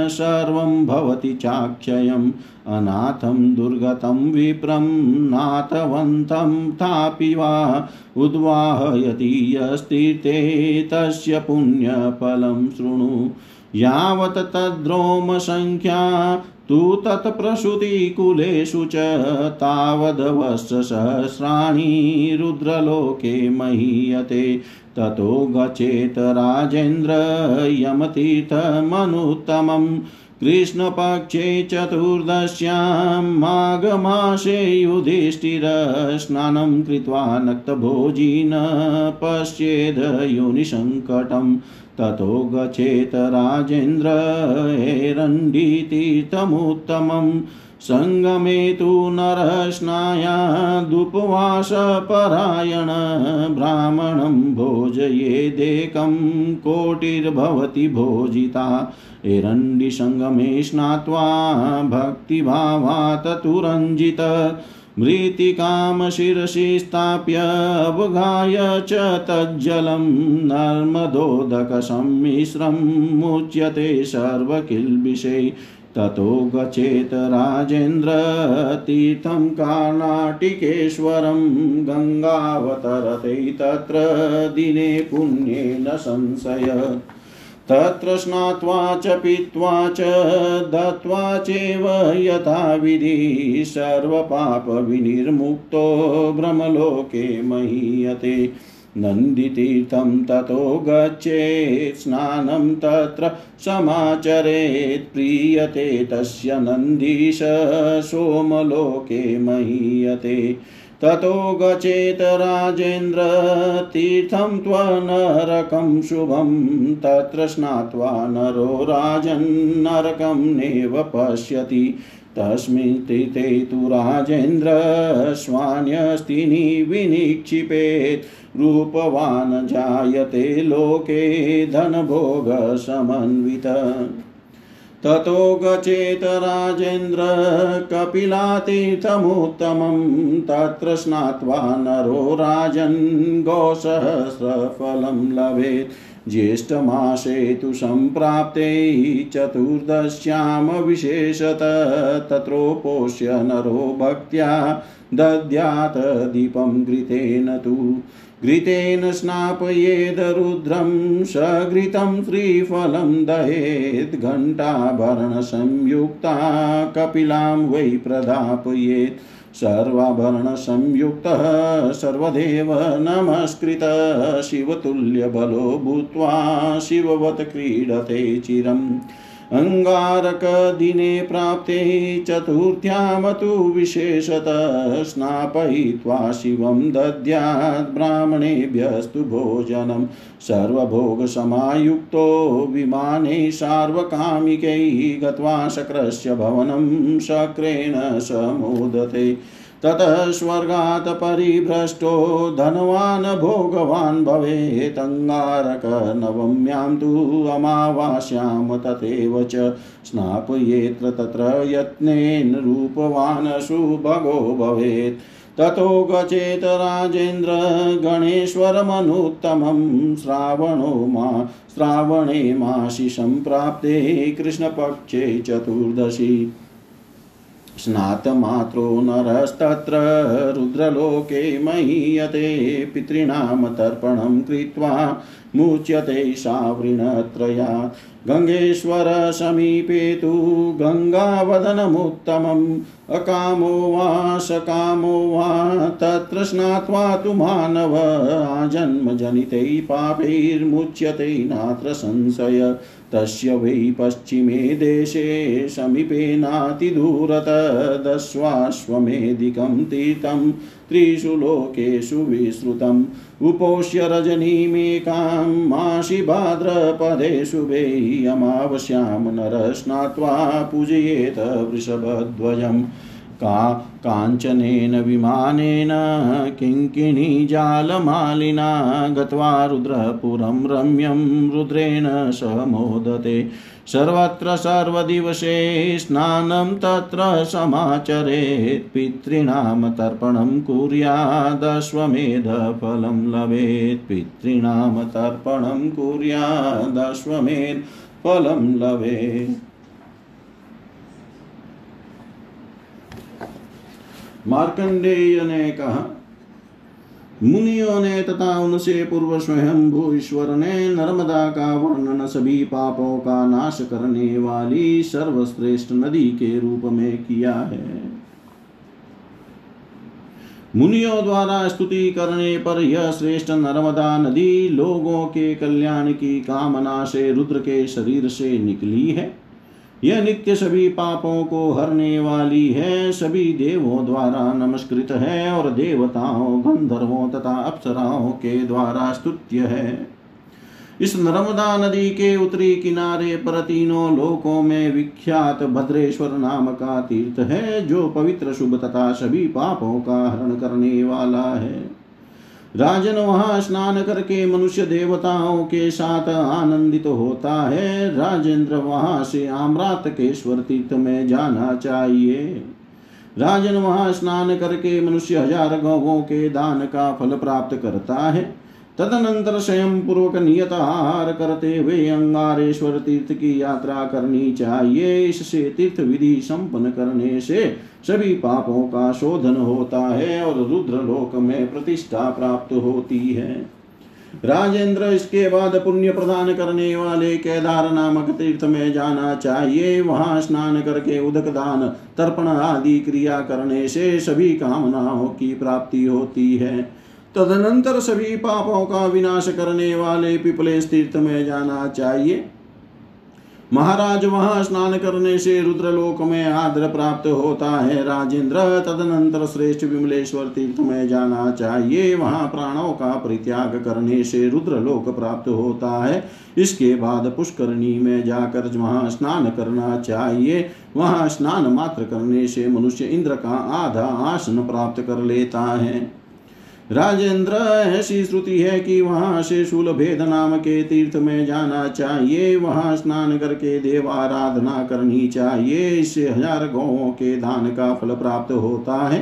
सर्वं भवति चाक्षयम् अनाथं, दुर्गतं, विप्रं, नाथवन्तं तापि वा उद्वाहयति यस्तीर्थे तस्य पुण्यफलं शृणु। यावत् तद्रोमसङ्ख्या तु तत्प्रसूतिकुलेषु च तावदवस्रसहस्राणि रुद्रलोके महीयते। ततो गचेत राजेन्द्र यमतीर्थमनुत्तमम् कृष्णपक्षे चतुर्दश्यां माघमासे युधिष्ठिरस्नानं कृत्वा नक्तभोजिन पश्येद योनिसङ्कटम्। ततो गचेत राजेन्द्र हेरण्डीतीर्थमुत्तमम् सङ्गमे तु नरः स्नायादुपवासपरायण ब्राह्मणं भोजयेदेकं कोटिर्भवति भोजिता। एरण्डिसङ्गमे स्नात्वा भक्तिभावात् तुरञ्जित। मृत्तिकां शिरसि स्थाप्य अवगाय च तज्जलं नर्मदोदकसम्मिश्रं मुच्यते सर्वकिल्बिषे। ततो गचेत राजेन्द्र तीर्थं कर्णाटिकेश्वरं गङ्गावतरते तत्र दिने पुण्येन संशय। तत्र स्नात्वा च पीत्वा च दत्त्वा चैव यथाविधि सर्वपापविनिर्मुक्तो ब्रह्मलोके महीयते। नन्दितीर्थं ततो गच्छेत्, स्नानं तत्र समाचरेत्, प्रीयते तस्य नन्दीश सोमलोके महीयते। ततो गचेत राजेन्द्र, तीर्थं त्वनरकं शुभं, तत्र स्नात्वा नरो राजन्नरकं नैव पश्यति। तस्मिन् तीर्थे तु राजेन्द्र स्वान्यस्तिनि विनिक्षिपेत्। रूपवान् जायते लोके धनभोगसमन्वित। ततो गचेत राजेन्द्र कपिलातीर्थमुत्तमं तत्र स्नात्वा नरो राजन् गोसहस्रफलं लभेत्। ज्येष्ठमासे तु सम्प्राप्ते चतुर्दश्यां तत्रोपोष्य नरो भक्त्या दद्यात् दीपं घृतेन तु। घृतेन स्नापयेद रुद्रं सघृतं श्रीफलं दहेत् घण्टाभरणसंयुक्ता कपिलां वै प्रदापयेत् सर्वाभरणसंयुक्तः सर्वदेव नमस्कृतः, शिवतुल्यबलो भूत्वा शिववत् क्रीडते चिरम्। अङ्गारकदिने प्राप्ते चतुर्थ्यां तु विशेषतः स्नापयित्वा शिवं दद्यात् ब्राह्मणेभ्यस्तु भोजनं। सर्वभोगसमायुक्तो विमाने सार्वकामिकैः गत्वा शक्रस्य भवनं शक्रेण समोदते। ततः स्वर्गात् परिभ्रष्टो धनवान्, भोगवान् भवेत् अङ्गारकनवम्यां तु अमावास्यां तथैव च स्नापयेत्र तत्र यत्नेन रूपवान् सुभगो भवेत्। ततो गचेत राजेन्द्र गणेश्वरमनुत्तमं श्रावणो मा श्रावणे मासि सम्प्राप्ते कृष्णपक्षे चतुर्दशी। स्नातमात्रो नरस्तत्र रुद्रलोके महीयते पितॄणां तर्पणं कृत्वा मुच्यते सावृणत्रयात् गङ्गेश्वरसमीपे तु गङ्गावदनमुत्तमम् अकामो वा सकामो वा तत्र स्नात्वा तु मानव आजन्मजनितैः पापैर्मुच्यते नात्र संशय। तस्य वै पश्चिमे देशे समीपे नातिदूरतदश्वाश्वमेधिकं तीर्थं त्रिषु लोकेषु विश्रुतम्। उपोष्य रजनीमेकां मासि भाद्रपदे शुभे अमावस्यां नरः स्नात्वा पूजयेत वृषभध्वजम् का काञ्चनेन विमानेन किङ्किणीजालमालिना गत्वा रुद्रपुरं रम्यं रुद्रेण स मोदते। सर्वत्र सर्वदिवसे स्नानं तत्र समाचरेत्। पितॄणां तर्पणं कुर्यादश्वमेधफलं लभेत्। पितॄणां तर्पणं कुर्यादश्वमेध फलं लवे मार्कंडेय ने कहा, मुनियों ने तथा उनसे पूर्व स्वयं भूश्वर ने नर्मदा का वर्णन सभी पापों का नाश करने वाली सर्वश्रेष्ठ नदी के रूप में किया है। मुनियों द्वारा स्तुति करने पर यह श्रेष्ठ नर्मदा नदी लोगों के कल्याण की कामना से, रुद्र के शरीर से निकली है। यह नित्य सभी पापों को हरने वाली है। सभी देवों द्वारा नमस्कृत है और देवताओं, गंधर्वों तथा अप्सराओं के द्वारा स्तुत्य है। इस नर्मदा नदी के उत्तरी किनारे पर तीनों लोकों में विख्यात भद्रेश्वर नाम का तीर्थ है, जो पवित्र शुभ तथा सभी पापों का हरण करने वाला है। राजन वहाँ स्नान करके मनुष्य देवताओं के साथ आनंदित होता है। राजेंद्र वहाँ से आम्रातकेश्वर तीर्थ में जाना चाहिए। राजन वहाँ स्नान करके मनुष्य हज़ार गौों के दान का फल प्राप्त करता है। तदनंतर स्वयं पूर्वक नियत आहार करते हुए अंगारेश्वर तीर्थ की यात्रा करनी चाहिए। इससे तीर्थ विधि संपन्न करने से सभी पापों का शोधन होता है और रुद्र लोक में प्रतिष्ठा प्राप्त होती है। राजेंद्र इसके बाद पुण्य प्रदान करने वाले केदार नामक तीर्थ में जाना चाहिए। वहाँ स्नान करके उदक दान, तर्पण आदि क्रिया करने से सभी कामनाओं की प्राप्ति होती है। तदनंतर सभी पापों का विनाश करने वाले पिपलेश तीर्थ में जाना चाहिए। महाराज वहाँ स्नान करने से रुद्रलोक में आदर प्राप्त होता है। राजेंद्र तदनंतर श्रेष्ठ विमलेश्वर तीर्थ में जाना चाहिए। वहाँ प्राणों का परित्याग करने से रुद्रलोक प्राप्त होता है। इसके बाद पुष्करणी में जाकर वहाँ स्नान करना चाहिए। वहाँ स्नान मात्र करने से मनुष्य इंद्र का आधा आसन प्राप्त कर लेता है। राजेंद्र ऐसी श्रुति है कि वहाँ से शूल भेद नाम के तीर्थ में जाना चाहिए। वहाँ स्नान करके देव आराधना करनी चाहिए। इससे हज़ार गौों के दान का फल प्राप्त होता है।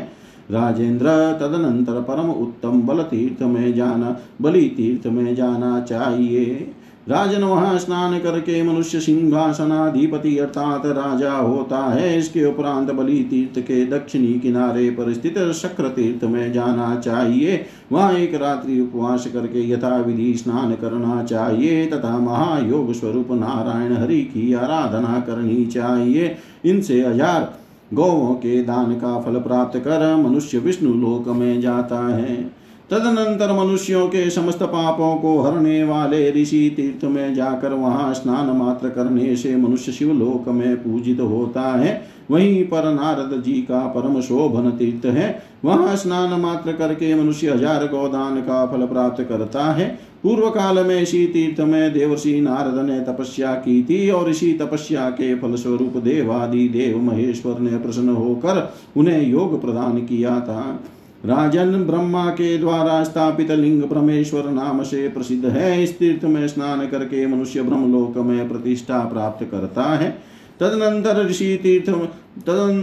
राजेंद्र, तदनंतर परम उत्तम बल तीर्थ में जाना, बलि तीर्थ में जाना चाहिए। राजन वहाँ स्नान करके मनुष्य सिंहासनाधिपति अर्थात राजा होता है। इसके उपरांत बलि तीर्थ के दक्षिणी किनारे पर स्थित शक्र तीर्थ में जाना चाहिए। वहाँ एक रात्रि उपवास करके यथा विधि स्नान करना चाहिए तथा महायोग स्वरूप नारायण हरि की आराधना करनी चाहिए। इनसे हज़ार गौों के दान का फल प्राप्त कर मनुष्य विष्णु लोक में जाता है। तदनंतर मनुष्यों के समस्त पापों को हरने वाले ऋषि तीर्थ में जाकर वहाँ स्नान मात्र करने से मनुष्य शिवलोक में पूजित होता है। वहीं पर नारद जी का परम शोभन तीर्थ है। वहाँ स्नान मात्र करके मनुष्य हज़ार गोदान का फल प्राप्त करता है। पूर्व काल में इसी तीर्थ में देवर्षि नारद ने तपस्या की थी और इसी तपस्या के फल स्वरूप देवादि देव महेश्वर ने प्रसन्न होकर उन्हें योग प्रदान किया था। राजन ब्रह्मा के द्वारा स्थापित लिंग परमेश्वर नाम से प्रसिद्ध है। इस तीर्थ में स्नान करके मनुष्य ब्रह्मलोक में प्रतिष्ठा प्राप्त करता है। तदनंतर ऋषि तीर्थ तदन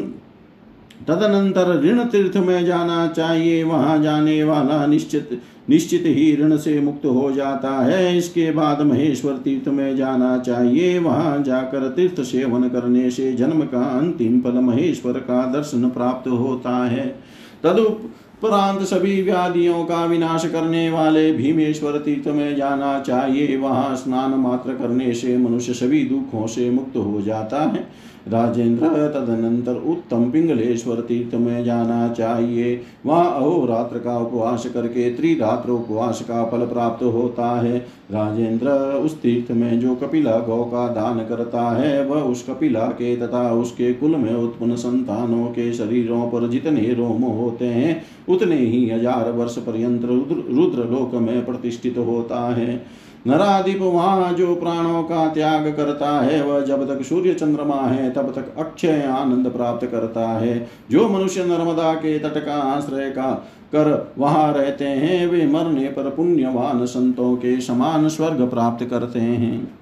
तदनंतर ऋण तीर्थ में जाना चाहिए। वहाँ जाने वाला निश्चित निश्चित ही ऋण से मुक्त हो जाता है। इसके बाद महेश्वर तीर्थ में जाना चाहिए। वहाँ जाकर तीर्थ सेवन करने से जन्म का अंतिम फल महेश्वर का दर्शन प्राप्त होता है। तदुप उपरांत सभी व्याधियों का विनाश करने वाले भीमेश्वर तीर्थ में जाना चाहिए। वहाँ स्नान मात्र करने से मनुष्य सभी दुखों से मुक्त हो जाता है। राजेंद्र तदनंतर उत्तम पिंगलेश्वर तीर्थ में जाना चाहिए। वहाँ अहोरात्र का उपवास करके त्रिरात्र उपवास का फल प्राप्त होता है। राजेंद्र उस तीर्थ में जो कपिला गौ का दान करता है, वह उस कपिला के तथा उसके कुल में उत्पन्न संतानों के शरीरों पर जितने रोम होते हैं, उतने ही हज़ार वर्ष पर्यंत रुद्र रुद्र लोक में प्रतिष्ठित होता है। नराधिप वहाँ जो प्राणों का त्याग करता है, वह जब तक सूर्य चंद्रमा है, तब तक अक्षय आनंद प्राप्त करता है। जो मनुष्य नर्मदा के तट का आश्रय का कर वहाँ रहते हैं, वे मरने पर पुण्यवान संतों के समान स्वर्ग प्राप्त करते हैं।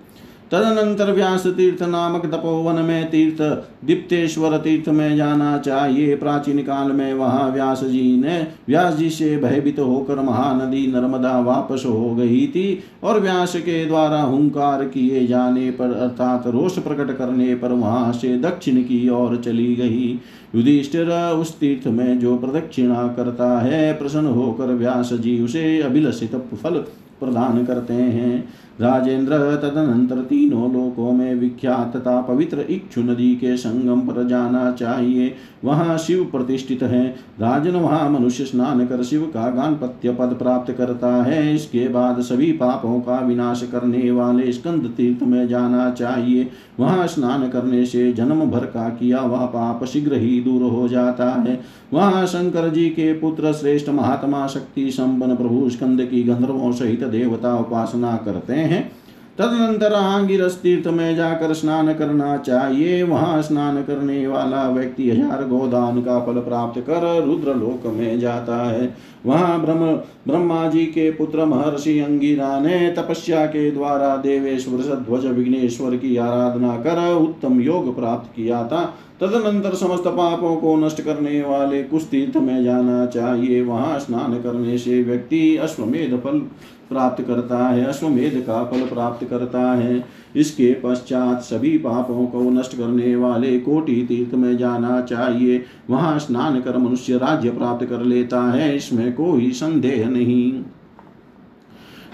तदनंतर व्यास तीर्थ नामक तपोवन में तीर्थ दीप्तेश्वर तीर्थ में जाना चाहिए प्राचीन काल में वहाँ व्यास जी ने व्यास जी से भयभीत होकर महानदी नर्मदा वापस हो गई थी और व्यास के द्वारा हुंकार किए जाने पर अर्थात रोष प्रकट करने पर वहाँ से दक्षिण की ओर चली गई। युधिष्ठिर उस तीर्थ में जो प्रदक्षिणा करता है, प्रसन्न होकर व्यास जी उसे अभिलषित फल प्रदान करते हैं। राजेंद्र तदनंतर तीनों लोकों में विख्यात तथा पवित्र इक्षु नदी के संगम पर जाना चाहिए। वहाँ शिव प्रतिष्ठित है। राजन वहाँ मनुष्य स्नान कर शिव का गानपत्य पद प्राप्त करता है। इसके बाद सभी पापों का विनाश करने वाले स्कंद तीर्थ में जाना चाहिए। वहाँ स्नान करने से जन्म भर का किया वह पाप शीघ्र ही दूर हो जाता है। वहाँ शंकर जी के पुत्र श्रेष्ठ महात्मा शक्ति संपन्न प्रभु स्कंद की गंधर्वों सहित देवता उपासना करते हैं। तदनंतर आंगिरस तीर्थ में जाकर स्नान करना चाहिए। वहाँ स्नान करने वाला व्यक्ति हज़ार गोदान का फल प्राप्त कर रुद्र लोक में जाता है। वहाँ ब्रह्म ब्रह्मा जी के पुत्र महर्षि अंगिरा ने तपस्या के द्वारा देवेश्वर ध्वज विघ्नेश्वर की आराधना कर उत्तम योग प्राप्त किया था। तदनंतर समस्त पापों को नष्ट करने वाले कुछ तीर्थ में जाना चाहिए। वहाँ स्नान करने से व्यक्ति अश्वमेध फल प्राप्त करता है, अश्वमेध का फल प्राप्त करता है। इसके पश्चात सभी पापों को नष्ट करने वाले कोटि तीर्थ में जाना चाहिए। वहाँ स्नान कर मनुष्य राज्य प्राप्त कर लेता है, इसमें कोई संदेह नहीं।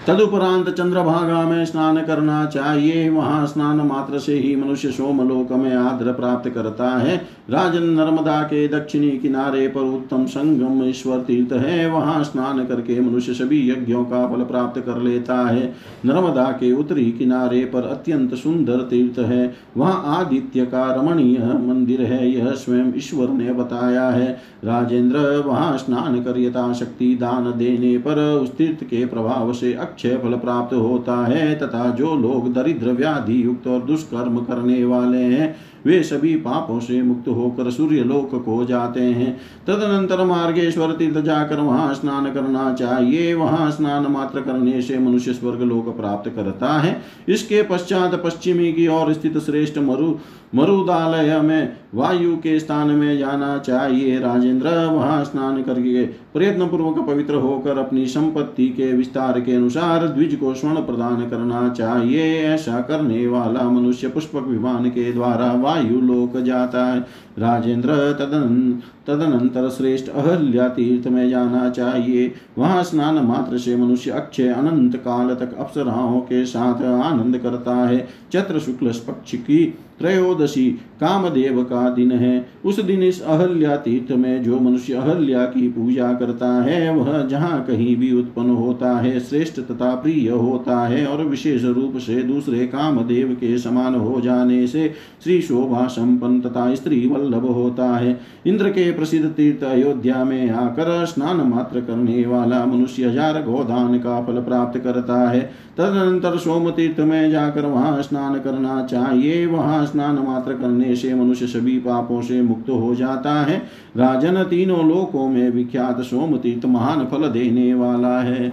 तदुपरांत चंद्रभागा में स्नान करना चाहिए। वहाँ स्नान मात्र से ही मनुष्य सोमलोक में आद्र प्राप्त करता है। राजन नर्मदा के दक्षिणी किनारे पर उत्तम संगम ईश्वर तीर्थ है। वहाँ स्नान करके मनुष्य सभी यज्ञों का फल प्राप्त कर लेता है। नर्मदा के उत्तरी किनारे पर अत्यंत सुंदर तीर्थ है। वहाँ आदित्य का रमणीय मंदिर है। यह स्वयं ईश्वर ने बताया है। राजेंद्र वहाँ स्नान कर यथाशक्ति दान देने पर उस तीर्थ के प्रभाव से अक्षय फल प्राप्त होता है, तथा जो लोग दरिद्र, व्याधि युक्त और दुष्कर्म करने वाले हैं, वे सभी पापों से मुक्त होकर सूर्य लोक को जाते हैं। तदनंतर मार्गेश्वर तीर्थ जाकर वहाँ स्नान करना चाहिए। वहाँ स्नान मात्र करने से मनुष्य स्वर्ग लोक प्राप्त करता है। इसके पश्चात पश्चिमी की ओर स्थित श्रेष्ठ मरु मरुदालय में वायु के स्थान में जाना चाहिए। राजेंद्र, वहाँ स्नान करके प्रयत्न पूर्वक पवित्र होकर अपनी संपत्ति के विस्तार के अनुसार द्विज को स्वर्ण प्रदान करना चाहिए। ऐसा करने वाला मनुष्य पुष्पक विमान के द्वारा वायु लोक जाता है। राजेंद्र, तदन, तदनंतर श्रेष्ठ अहल्या तीर्थ में जाना चाहिए। वहाँ स्नान मात्र से मनुष्य अक्षय अनंत काल तक अप्सराओं के साथ आनंद करता है। चत्र शुक्ल पक्ष की त्रयोदशी कामदेव का दिन है उस दिन इस अहल्या तीर्थ में जो मनुष्य अहल्या की पूजा करता है, वह जहाँ कहीं भी उत्पन्न होता है, श्रेष्ठ तथा प्रिय होता है और विशेष रूप से दूसरे कामदेव के समान हो जाने से श्री शोभा संपन्न तथा स्त्री वल्लभ होता है। इंद्र के प्रसिद्ध तीर्थ अयोध्या में आकर स्नान मात्र करने वाला मनुष्य हज़ार गोदान का फल प्राप्त करता है। तदनंतर सोम तीर्थ में जाकर वहाँ स्नान करना चाहिए। वहाँ स्नान मात्र करने से मनुष्य सभी पापों से मुक्त हो जाता है। राजन तीनों लोकों में विख्यात सोम तीर्थ महान फल देने वाला है।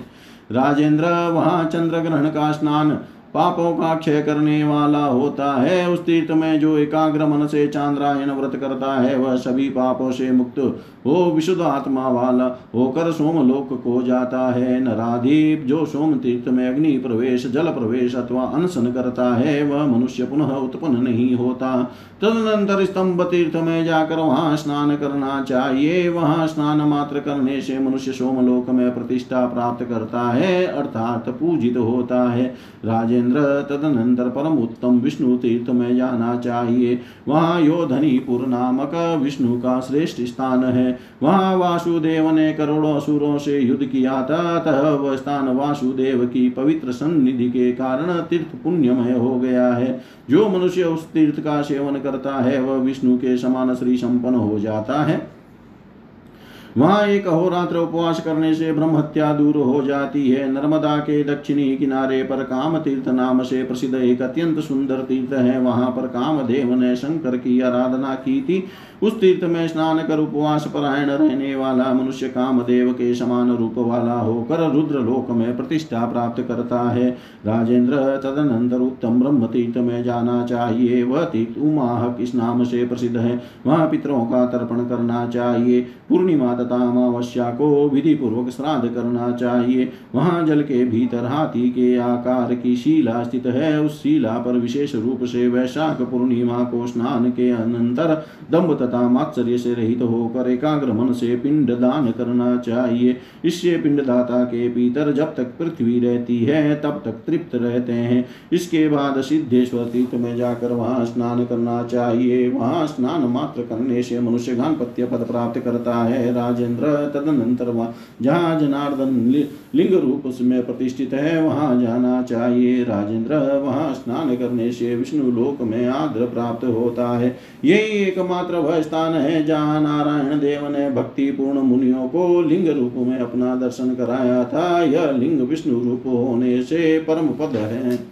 राजेंद्र, वहाँ चंद्र ग्रहण का स्नान पापों का क्षय करने वाला होता है। उस तीर्थ में जो एकाग्र मन से चांद्रायन व्रत करता है, वह सभी पापों से मुक्त हो, विशुद्ध आत्मा वाला होकर सोमलोक को जाता है। नराधीप जो सोम तीर्थ में अग्नि प्रवेश, जल प्रवेश अथवा अनशन करता है, वह मनुष्य पुनः उत्पन्न नहीं होता। तदनंतर स्तंभ तीर्थ में जाकर वहाँ स्नान करना चाहिए। वहाँ स्नान मात्र करने से मनुष्य सोमलोक में प्रतिष्ठा प्राप्त करता है, अर्थात पूजित होता है। राजेंद्र तदनंतर परम उत्तम विष्णु तीर्थ में जाना चाहिए। वहाँ योधनीपुर नामक विष्णु का श्रेष्ठ स्थान है। वहाँ वासुदेव ने करोड़ों असुरों से युद्ध किया था। अतः वह स्थान वासुदेव की पवित्र सन्निधि के कारण तीर्थ पुण्यमय हो गया है। जो मनुष्य उस तीर्थ का सेवन करता है, वह विष्णु के समान श्री संपन्न हो जाता है। वहाँ एक अहोरात्र उपवास करने से ब्रह्म हत्या दूर हो जाती है। नर्मदा के दक्षिणी किनारे पर काम तीर्थ नाम से प्रसिद्ध एक अत्यंत सुंदर तीर्थ है। वहाँ पर कामदेव ने शंकर की आराधना की थी। उस तीर्थ में स्नान कर उपवास परायण रहने वाला मनुष्य कामदेव के समान रूप वाला होकर रुद्र लोक में प्रतिष्ठा प्राप्त करता है। राजेंद्र तदनंतर उत्तम ब्रह्म तीर्थ में जाना चाहिए। वह तीर्थ उमाह किस नाम से प्रसिद्ध है, वहाँ पितरों का तर्पण करना चाहिए। पूर्णिमा तथा अमावस्या को विधि पूर्वक श्राद्ध करना चाहिए। वहाँ जल के भीतर हाथी के आकार की शिला स्थित है। उस शिला पर विशेष रूप से वैशाख पूर्णिमा को स्नान के अनंतर दम्भ तथा मात्सर्य से रहित होकर एकाग्र मन से पिंड दान करना चाहिए। इससे पिंडदाता के भीतर जब तक पृथ्वी रहती है, तब तक तृप्त रहते हैं। इसके बाद सिद्धेश्वर तीर्थ में जाकर वहाँ स्नान करना चाहिए। वहाँ स्नान मात्र करने से मनुष्य गानपत्य पद प्राप्त करता है। राजेंद्र तदनंतर जहाँ जनार्दन लिंग रूप में प्रतिष्ठित है। वहाँ जाना चाहिए। राजेंद्र, वहाँ स्नान करने से विष्णु लोक में आद्र प्राप्त होता है। यही एकमात्र वह स्थान है जहाँ नारायण देव ने भक्ति पूर्ण मुनियों को लिंग रूप में अपना दर्शन कराया था। यह लिंग विष्णु रूप होने से परम पद है।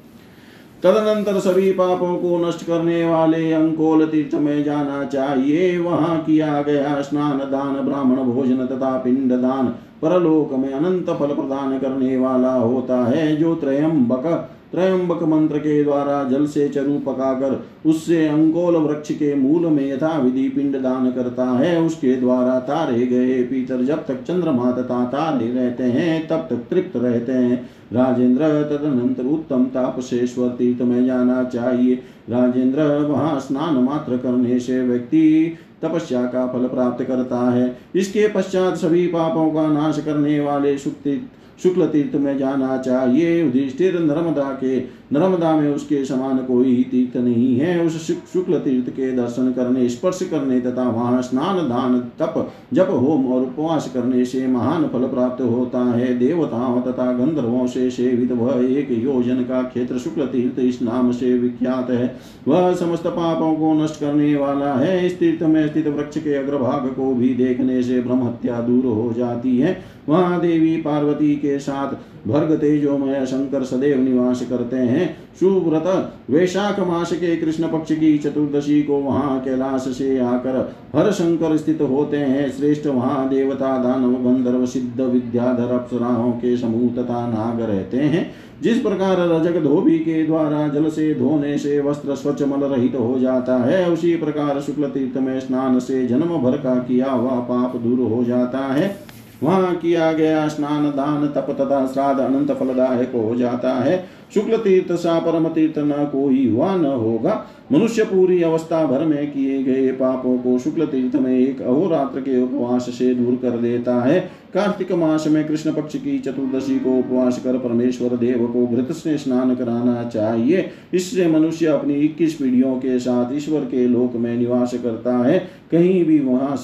तदनंतर सभी पापों को नष्ट करने वाले अंकोल तीर्थ में जाना चाहिए। वहाँ किया गया स्नान, दान, ब्राह्मण भोजन तथा पिंड दान। परलोक में अनंत फल प्रदान करने वाला होता है जो त्रयंबक त्रयंबक मंत्र के द्वारा जल से चरु पकाकर उससे अंकोल वृक्ष के मूल में यथा विधि पिंड दान करता है। उसके द्वारा तारे गए पीतर जब तक चंद्रमा तथा तारे रहते हैं, तब तक तृप्त रहते हैं। राजेंद्र तदनंतर उत्तम तापसेश्वर तीर्थ में जाना चाहिए। राजेंद्र, वहाँ स्नान मात्र करने से व्यक्ति तपस्या का फल प्राप्त करता है। इसके पश्चात सभी पापों का नाश करने वाले शुक्ल तीर्थ में जाना चाहिए। युधिष्ठिर नर्मदा के नर्मदा में उसके समान कोई तीर्थ नहीं है। उस शुक्ल तीर्थ के दर्शन करने, स्पर्श करने तथा वहाँ स्नान, दान, तप, जप, होम और उपवास करने से महान फल प्राप्त होता है। देवताओं तथा गंधर्वों से सेवित वह एक योजन का क्षेत्र शुक्ल तीर्थ इस नाम से विख्यात है। वह समस्त पापों को नष्ट करने वाला है। इस तीर्थ में स्थित वृक्ष के अग्रभाग को भी देखने से ब्रह्म हत्या दूर हो जाती है। वहाँ देवी पार्वती के साथ भर्ग तेजोमय शंकर सदैव निवास करते हैं। सुव्रत वैशाख मास के कृष्ण पक्ष की चतुर्दशी को वहाँ कैलाश से आकर हर शंकर स्थित होते हैं। श्रेष्ठ वहाँ देवता दानव गंधर्व सिद्ध विद्याधर अप्सराओं के समूह तथा नाग रहते हैं। जिस प्रकार रजक धोबी के द्वारा जल से धोने से वस्त्र स्वच्छ मल रहित हो जाता है, उसी प्रकार शुक्ल तीर्थ में स्नान से जन्म भर का किया हुआ पाप दूर हो जाता है। वहाँ किया गया स्नान, दान, तप तथा श्राद्ध अनंत फलदायक हो जाता है। शुक्ल तीर्थ सा परम तीर्थ न कोई हुआ न होगा। मनुष्य पूरी अवस्था भर में किए गए पापों को शुक्ल तीर्थ में एक अहोरात्र के उपवास से दूर कर देता है। कार्तिक मास में कृष्ण पक्ष की चतुर्दशी को उपवास कर परमेश्वर देव को घृत से स्नान कराना चाहिए। इससे मनुष्य अपनी इक्कीस पीढ़ियों के साथ ईश्वर के लोक में निवास करता है। कहीं भी वहाँ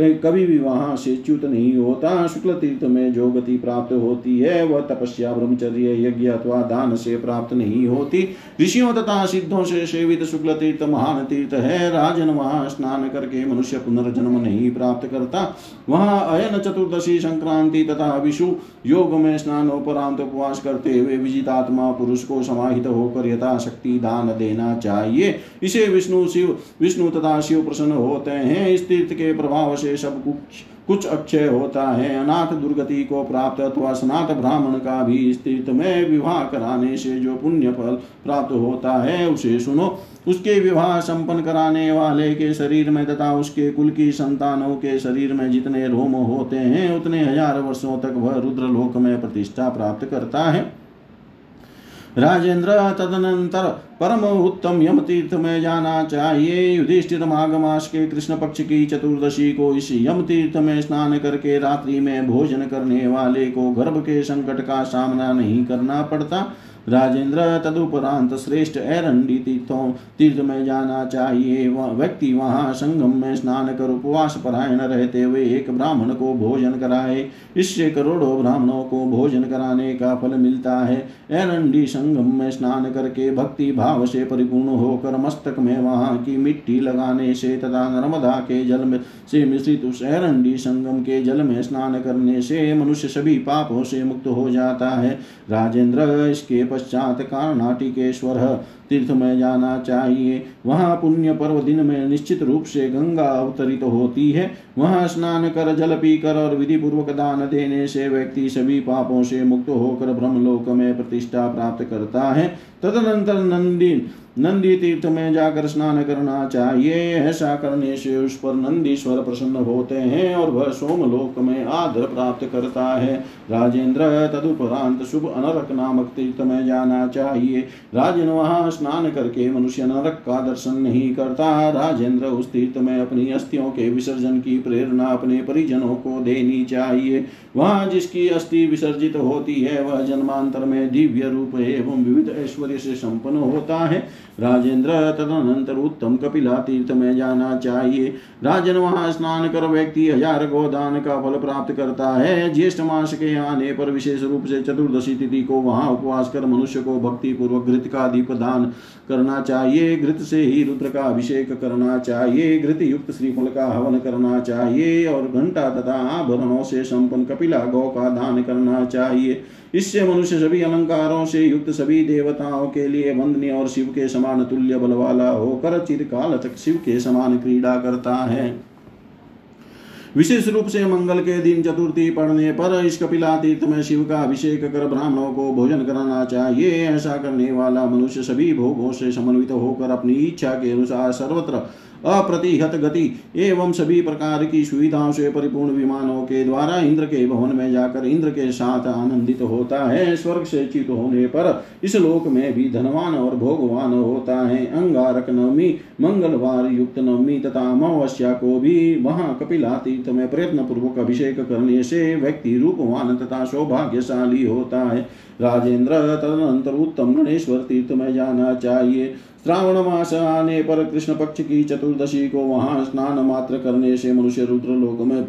कभी भी वहाँ से च्युत नहीं होता। शुक्ल तीर्थ में जो गति प्राप्त होती है, वह तपस्या, ब्रह्मचर्य, यज्ञ अथवा दान से प्राप्त नहीं होती। ऋषियों तथा सिद्धों से सेवित शुक्ल तीर्थ महान तीर्थ है। राजन वहाँ स्नान करके मनुष्य पुनर्जन्म नहीं प्राप्त करता। वहाँ अयन चतुर्दशी संक्रांति तथा विषु योग में स्नान उपरांत उपवास करते हुए विजितात्मा पुरुष को समाहित होकर यथाशक्ति दान देना चाहिए। इसे विष्णु, शिव, विष्णु तथा शिव प्रसन्न होते हैं। इस तीर्थ के प्रभाव से सब कुछ कुछ अक्षय होता है। अनाथ दुर्गति को प्राप्त अथवा स्नात ब्राह्मण का भी तीर्थ में विवाह कराने से जो पुण्य फल प्राप्त होता है, उसे सुनो। उसके विवाह संपन्न कराने वाले के शरीर में तथा उसके कुल की संतानों के शरीर में जितने रोम होते हैं, उतने हज़ार वर्षों तक वह रुद्रलोक में प्रतिष्ठा प्राप्त करता है। राजेंद्र तदनंतर परम उत्तम यम तीर्थ में जाना चाहिए युधिष्ठिर माघ मास के कृष्ण पक्ष की चतुर्दशी को इस यम तीर्थ में स्नान करके रात्रि में भोजन करने वाले को गर्भ के संकट का सामना नहीं करना पड़ता। राजेंद्र तदुपरांत श्रेष्ठ एरंडी तीर्थों तीर्थ में जाना चाहिए। वह व्यक्ति वहाँ संगम में स्नान कर उपवास परायण रहते हुए एक ब्राह्मण को भोजन कराए। इससे करोड़ों ब्राह्मणों को भोजन कराने का फल मिलता है। एरंडी संगम में स्नान करके भक्ति भाव से परिपूर्ण होकर मस्तक में वहाँ की मिट्टी लगाने से तथा नर्मदा के जल में से मिश्रित उस एरंडी संगम के जल में स्नान करने से मनुष्य सभी पापों से मुक्त हो जाता है। राजेंद्र इसके पश्चात कारणाटिकेश्वर तीर्थ में जाना चाहिए। वहाँ पुण्य पर्व दिन में निश्चित रूप से गंगा अवतरित होती है। वहाँ स्नान कर, जल पीकर और विधि पूर्वक दान देने से व्यक्ति सभी पापों से मुक्त होकर ब्रह्मलोक में प्रतिष्ठा प्राप्त करता है। तदनंतर नंदी नंदी तीर्थ में जाकर स्नान करना चाहिए, ऐसा करने से उस पर नंदीश्वर प्रसन्न होते हैं और वह सोमलोक में आदर प्राप्त करता है। राजेंद्र, तदुपरांत शुभ अनरक नामक तीर्थ में जाना चाहिए। राजन वहाँ स्नान करके मनुष्य नरक का दर्शन नहीं करता। राजेंद्र उस तीर्थ में अपनी अस्थियों के विसर्जन की प्रेरणा अपने परिजनों को देनी चाहिए। वहाँ जिसकी अस्थि विसर्जित होती है, वह जन्मांतर में दिव्य रूप एवं विविध ऐश्वर्य से संपन्न होता है। राजेंद्र तदनंतर उत्तम कपिला तीर्थ में जाना चाहिए। राजन वहाँ स्नान कर व्यक्ति हज़ार गोदान का फल प्राप्त करता है। ज्येष्ठ मास के आने पर विशेष रूप से चतुर्दशी तिथि को वहाँ उपवास कर मनुष्य को भक्ति पूर्वक घृत का दीप दान करना चाहिए। घृत से ही रुद्र का अभिषेक करना चाहिए। घृत युक्त श्रीफल का हवन करना चाहिए और घंटा तथा आभरणों से संपन्न कपिला गौ का दान करना चाहिए। इससे मनुष्य सभी अलंकारों से युक्त सभी देवताओं के लिए वंदनीय और शिव के समान तुल्य बल वाला होकर चिरकाल तक शिव के समान क्रीड़ा करता है। विशेष रूप से मंगल के दिन चतुर्थी पढ़ने पर इस कपिला तीर्थ में शिव का अभिषेक कर ब्राह्मणों को भोजन कराना चाहिए, ऐसा करने वाला मनुष्य सभी भोगों से समन्वित होकर अपनी इच्छा के अनुसार सर्वत्र अप्रतिहत गति एवं सभी प्रकार की सुविधाओं से परिपूर्ण विमानों के द्वारा इंद्र के भवन में जाकर इंद्र के साथ आनंदित होता है। स्वर्ग से चित होने पर इस लोक में भी धनवान और भोगवान होता है। अंगारक नवमी, मंगलवार युक्त नवमी तथा अमावस्या को भी वहाँ कपिला तीर्थ में प्रयत्न पूर्वक अभिषेक करने से व्यक्ति रूपवान तथा सौभाग्यशाली होता है। राजेंद्र तदनंतर उत्तम गणेश्वर तीर्थ में जाना चाहिए। श्रावण मास आने पर कृष्ण पक्ष की चतुर्दशी को वहाँ स्नान मात्र करने से मनुष्य रुद्र लोक में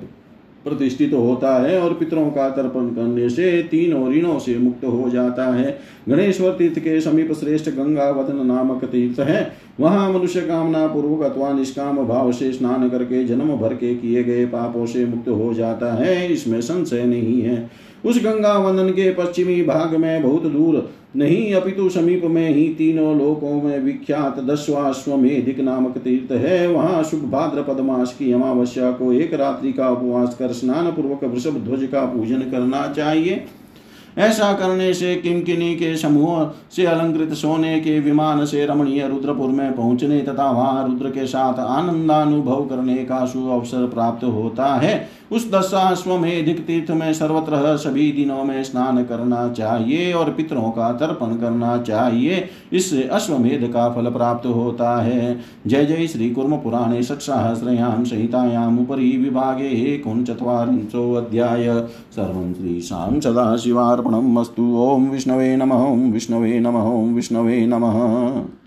प्रतिष्ठित तो होता है और पितरों का तर्पण करने से तीनों ऋणों से मुक्त हो जाता है। गणेश्वर तीर्थ के समीप श्रेष्ठ गंगा वदन नामक तीर्थ है। वहाँ मनुष्य कामना पूर्वक अथवा निष्काम भाव से स्नान करके जन्म भर के किए गए पापों से मुक्त हो जाता है। इसमें संशय नहीं है। उस गंगा वंदन के पश्चिमी भाग में बहुत दूर नहीं, अपितु समीप में ही तीनों लोकों में विख्यात दशवाश्वमेधिक नामक तीर्थ है। वहाँ शुभ भाद्रपद मास की अमावस्या को एक रात्रि का उपवास कर स्नान पूर्वक वृषभ ध्वज का पूजन करना चाहिए। ऐसा करने से किमकिनी के समूह से अलंकृत सोने के विमान से रमणीय रुद्रपुर में पहुँचने तथा वहाँ रुद्र के साथ आनंदानुभव करने का शुभ अवसर प्राप्त होता है। उस दशा दशाश्वमेधिक तीर्थ में सर्वत्र सभी दिनों में स्नान करना चाहिए और पितरों का तर्पण करना चाहिए। इससे अश्वमेध का फल प्राप्त होता है। जय जय श्री कुर्म पुराणे षट्सहस्रयां संहितायाम् उपरि विभागे एकोनचत्वारिंशोऽध्याय सर्वं श्रीशां सदाशिवार्पणम् अस्तु। ॐ विष्णवे नमः। विष्णवे नमः। विष्णवे नमः।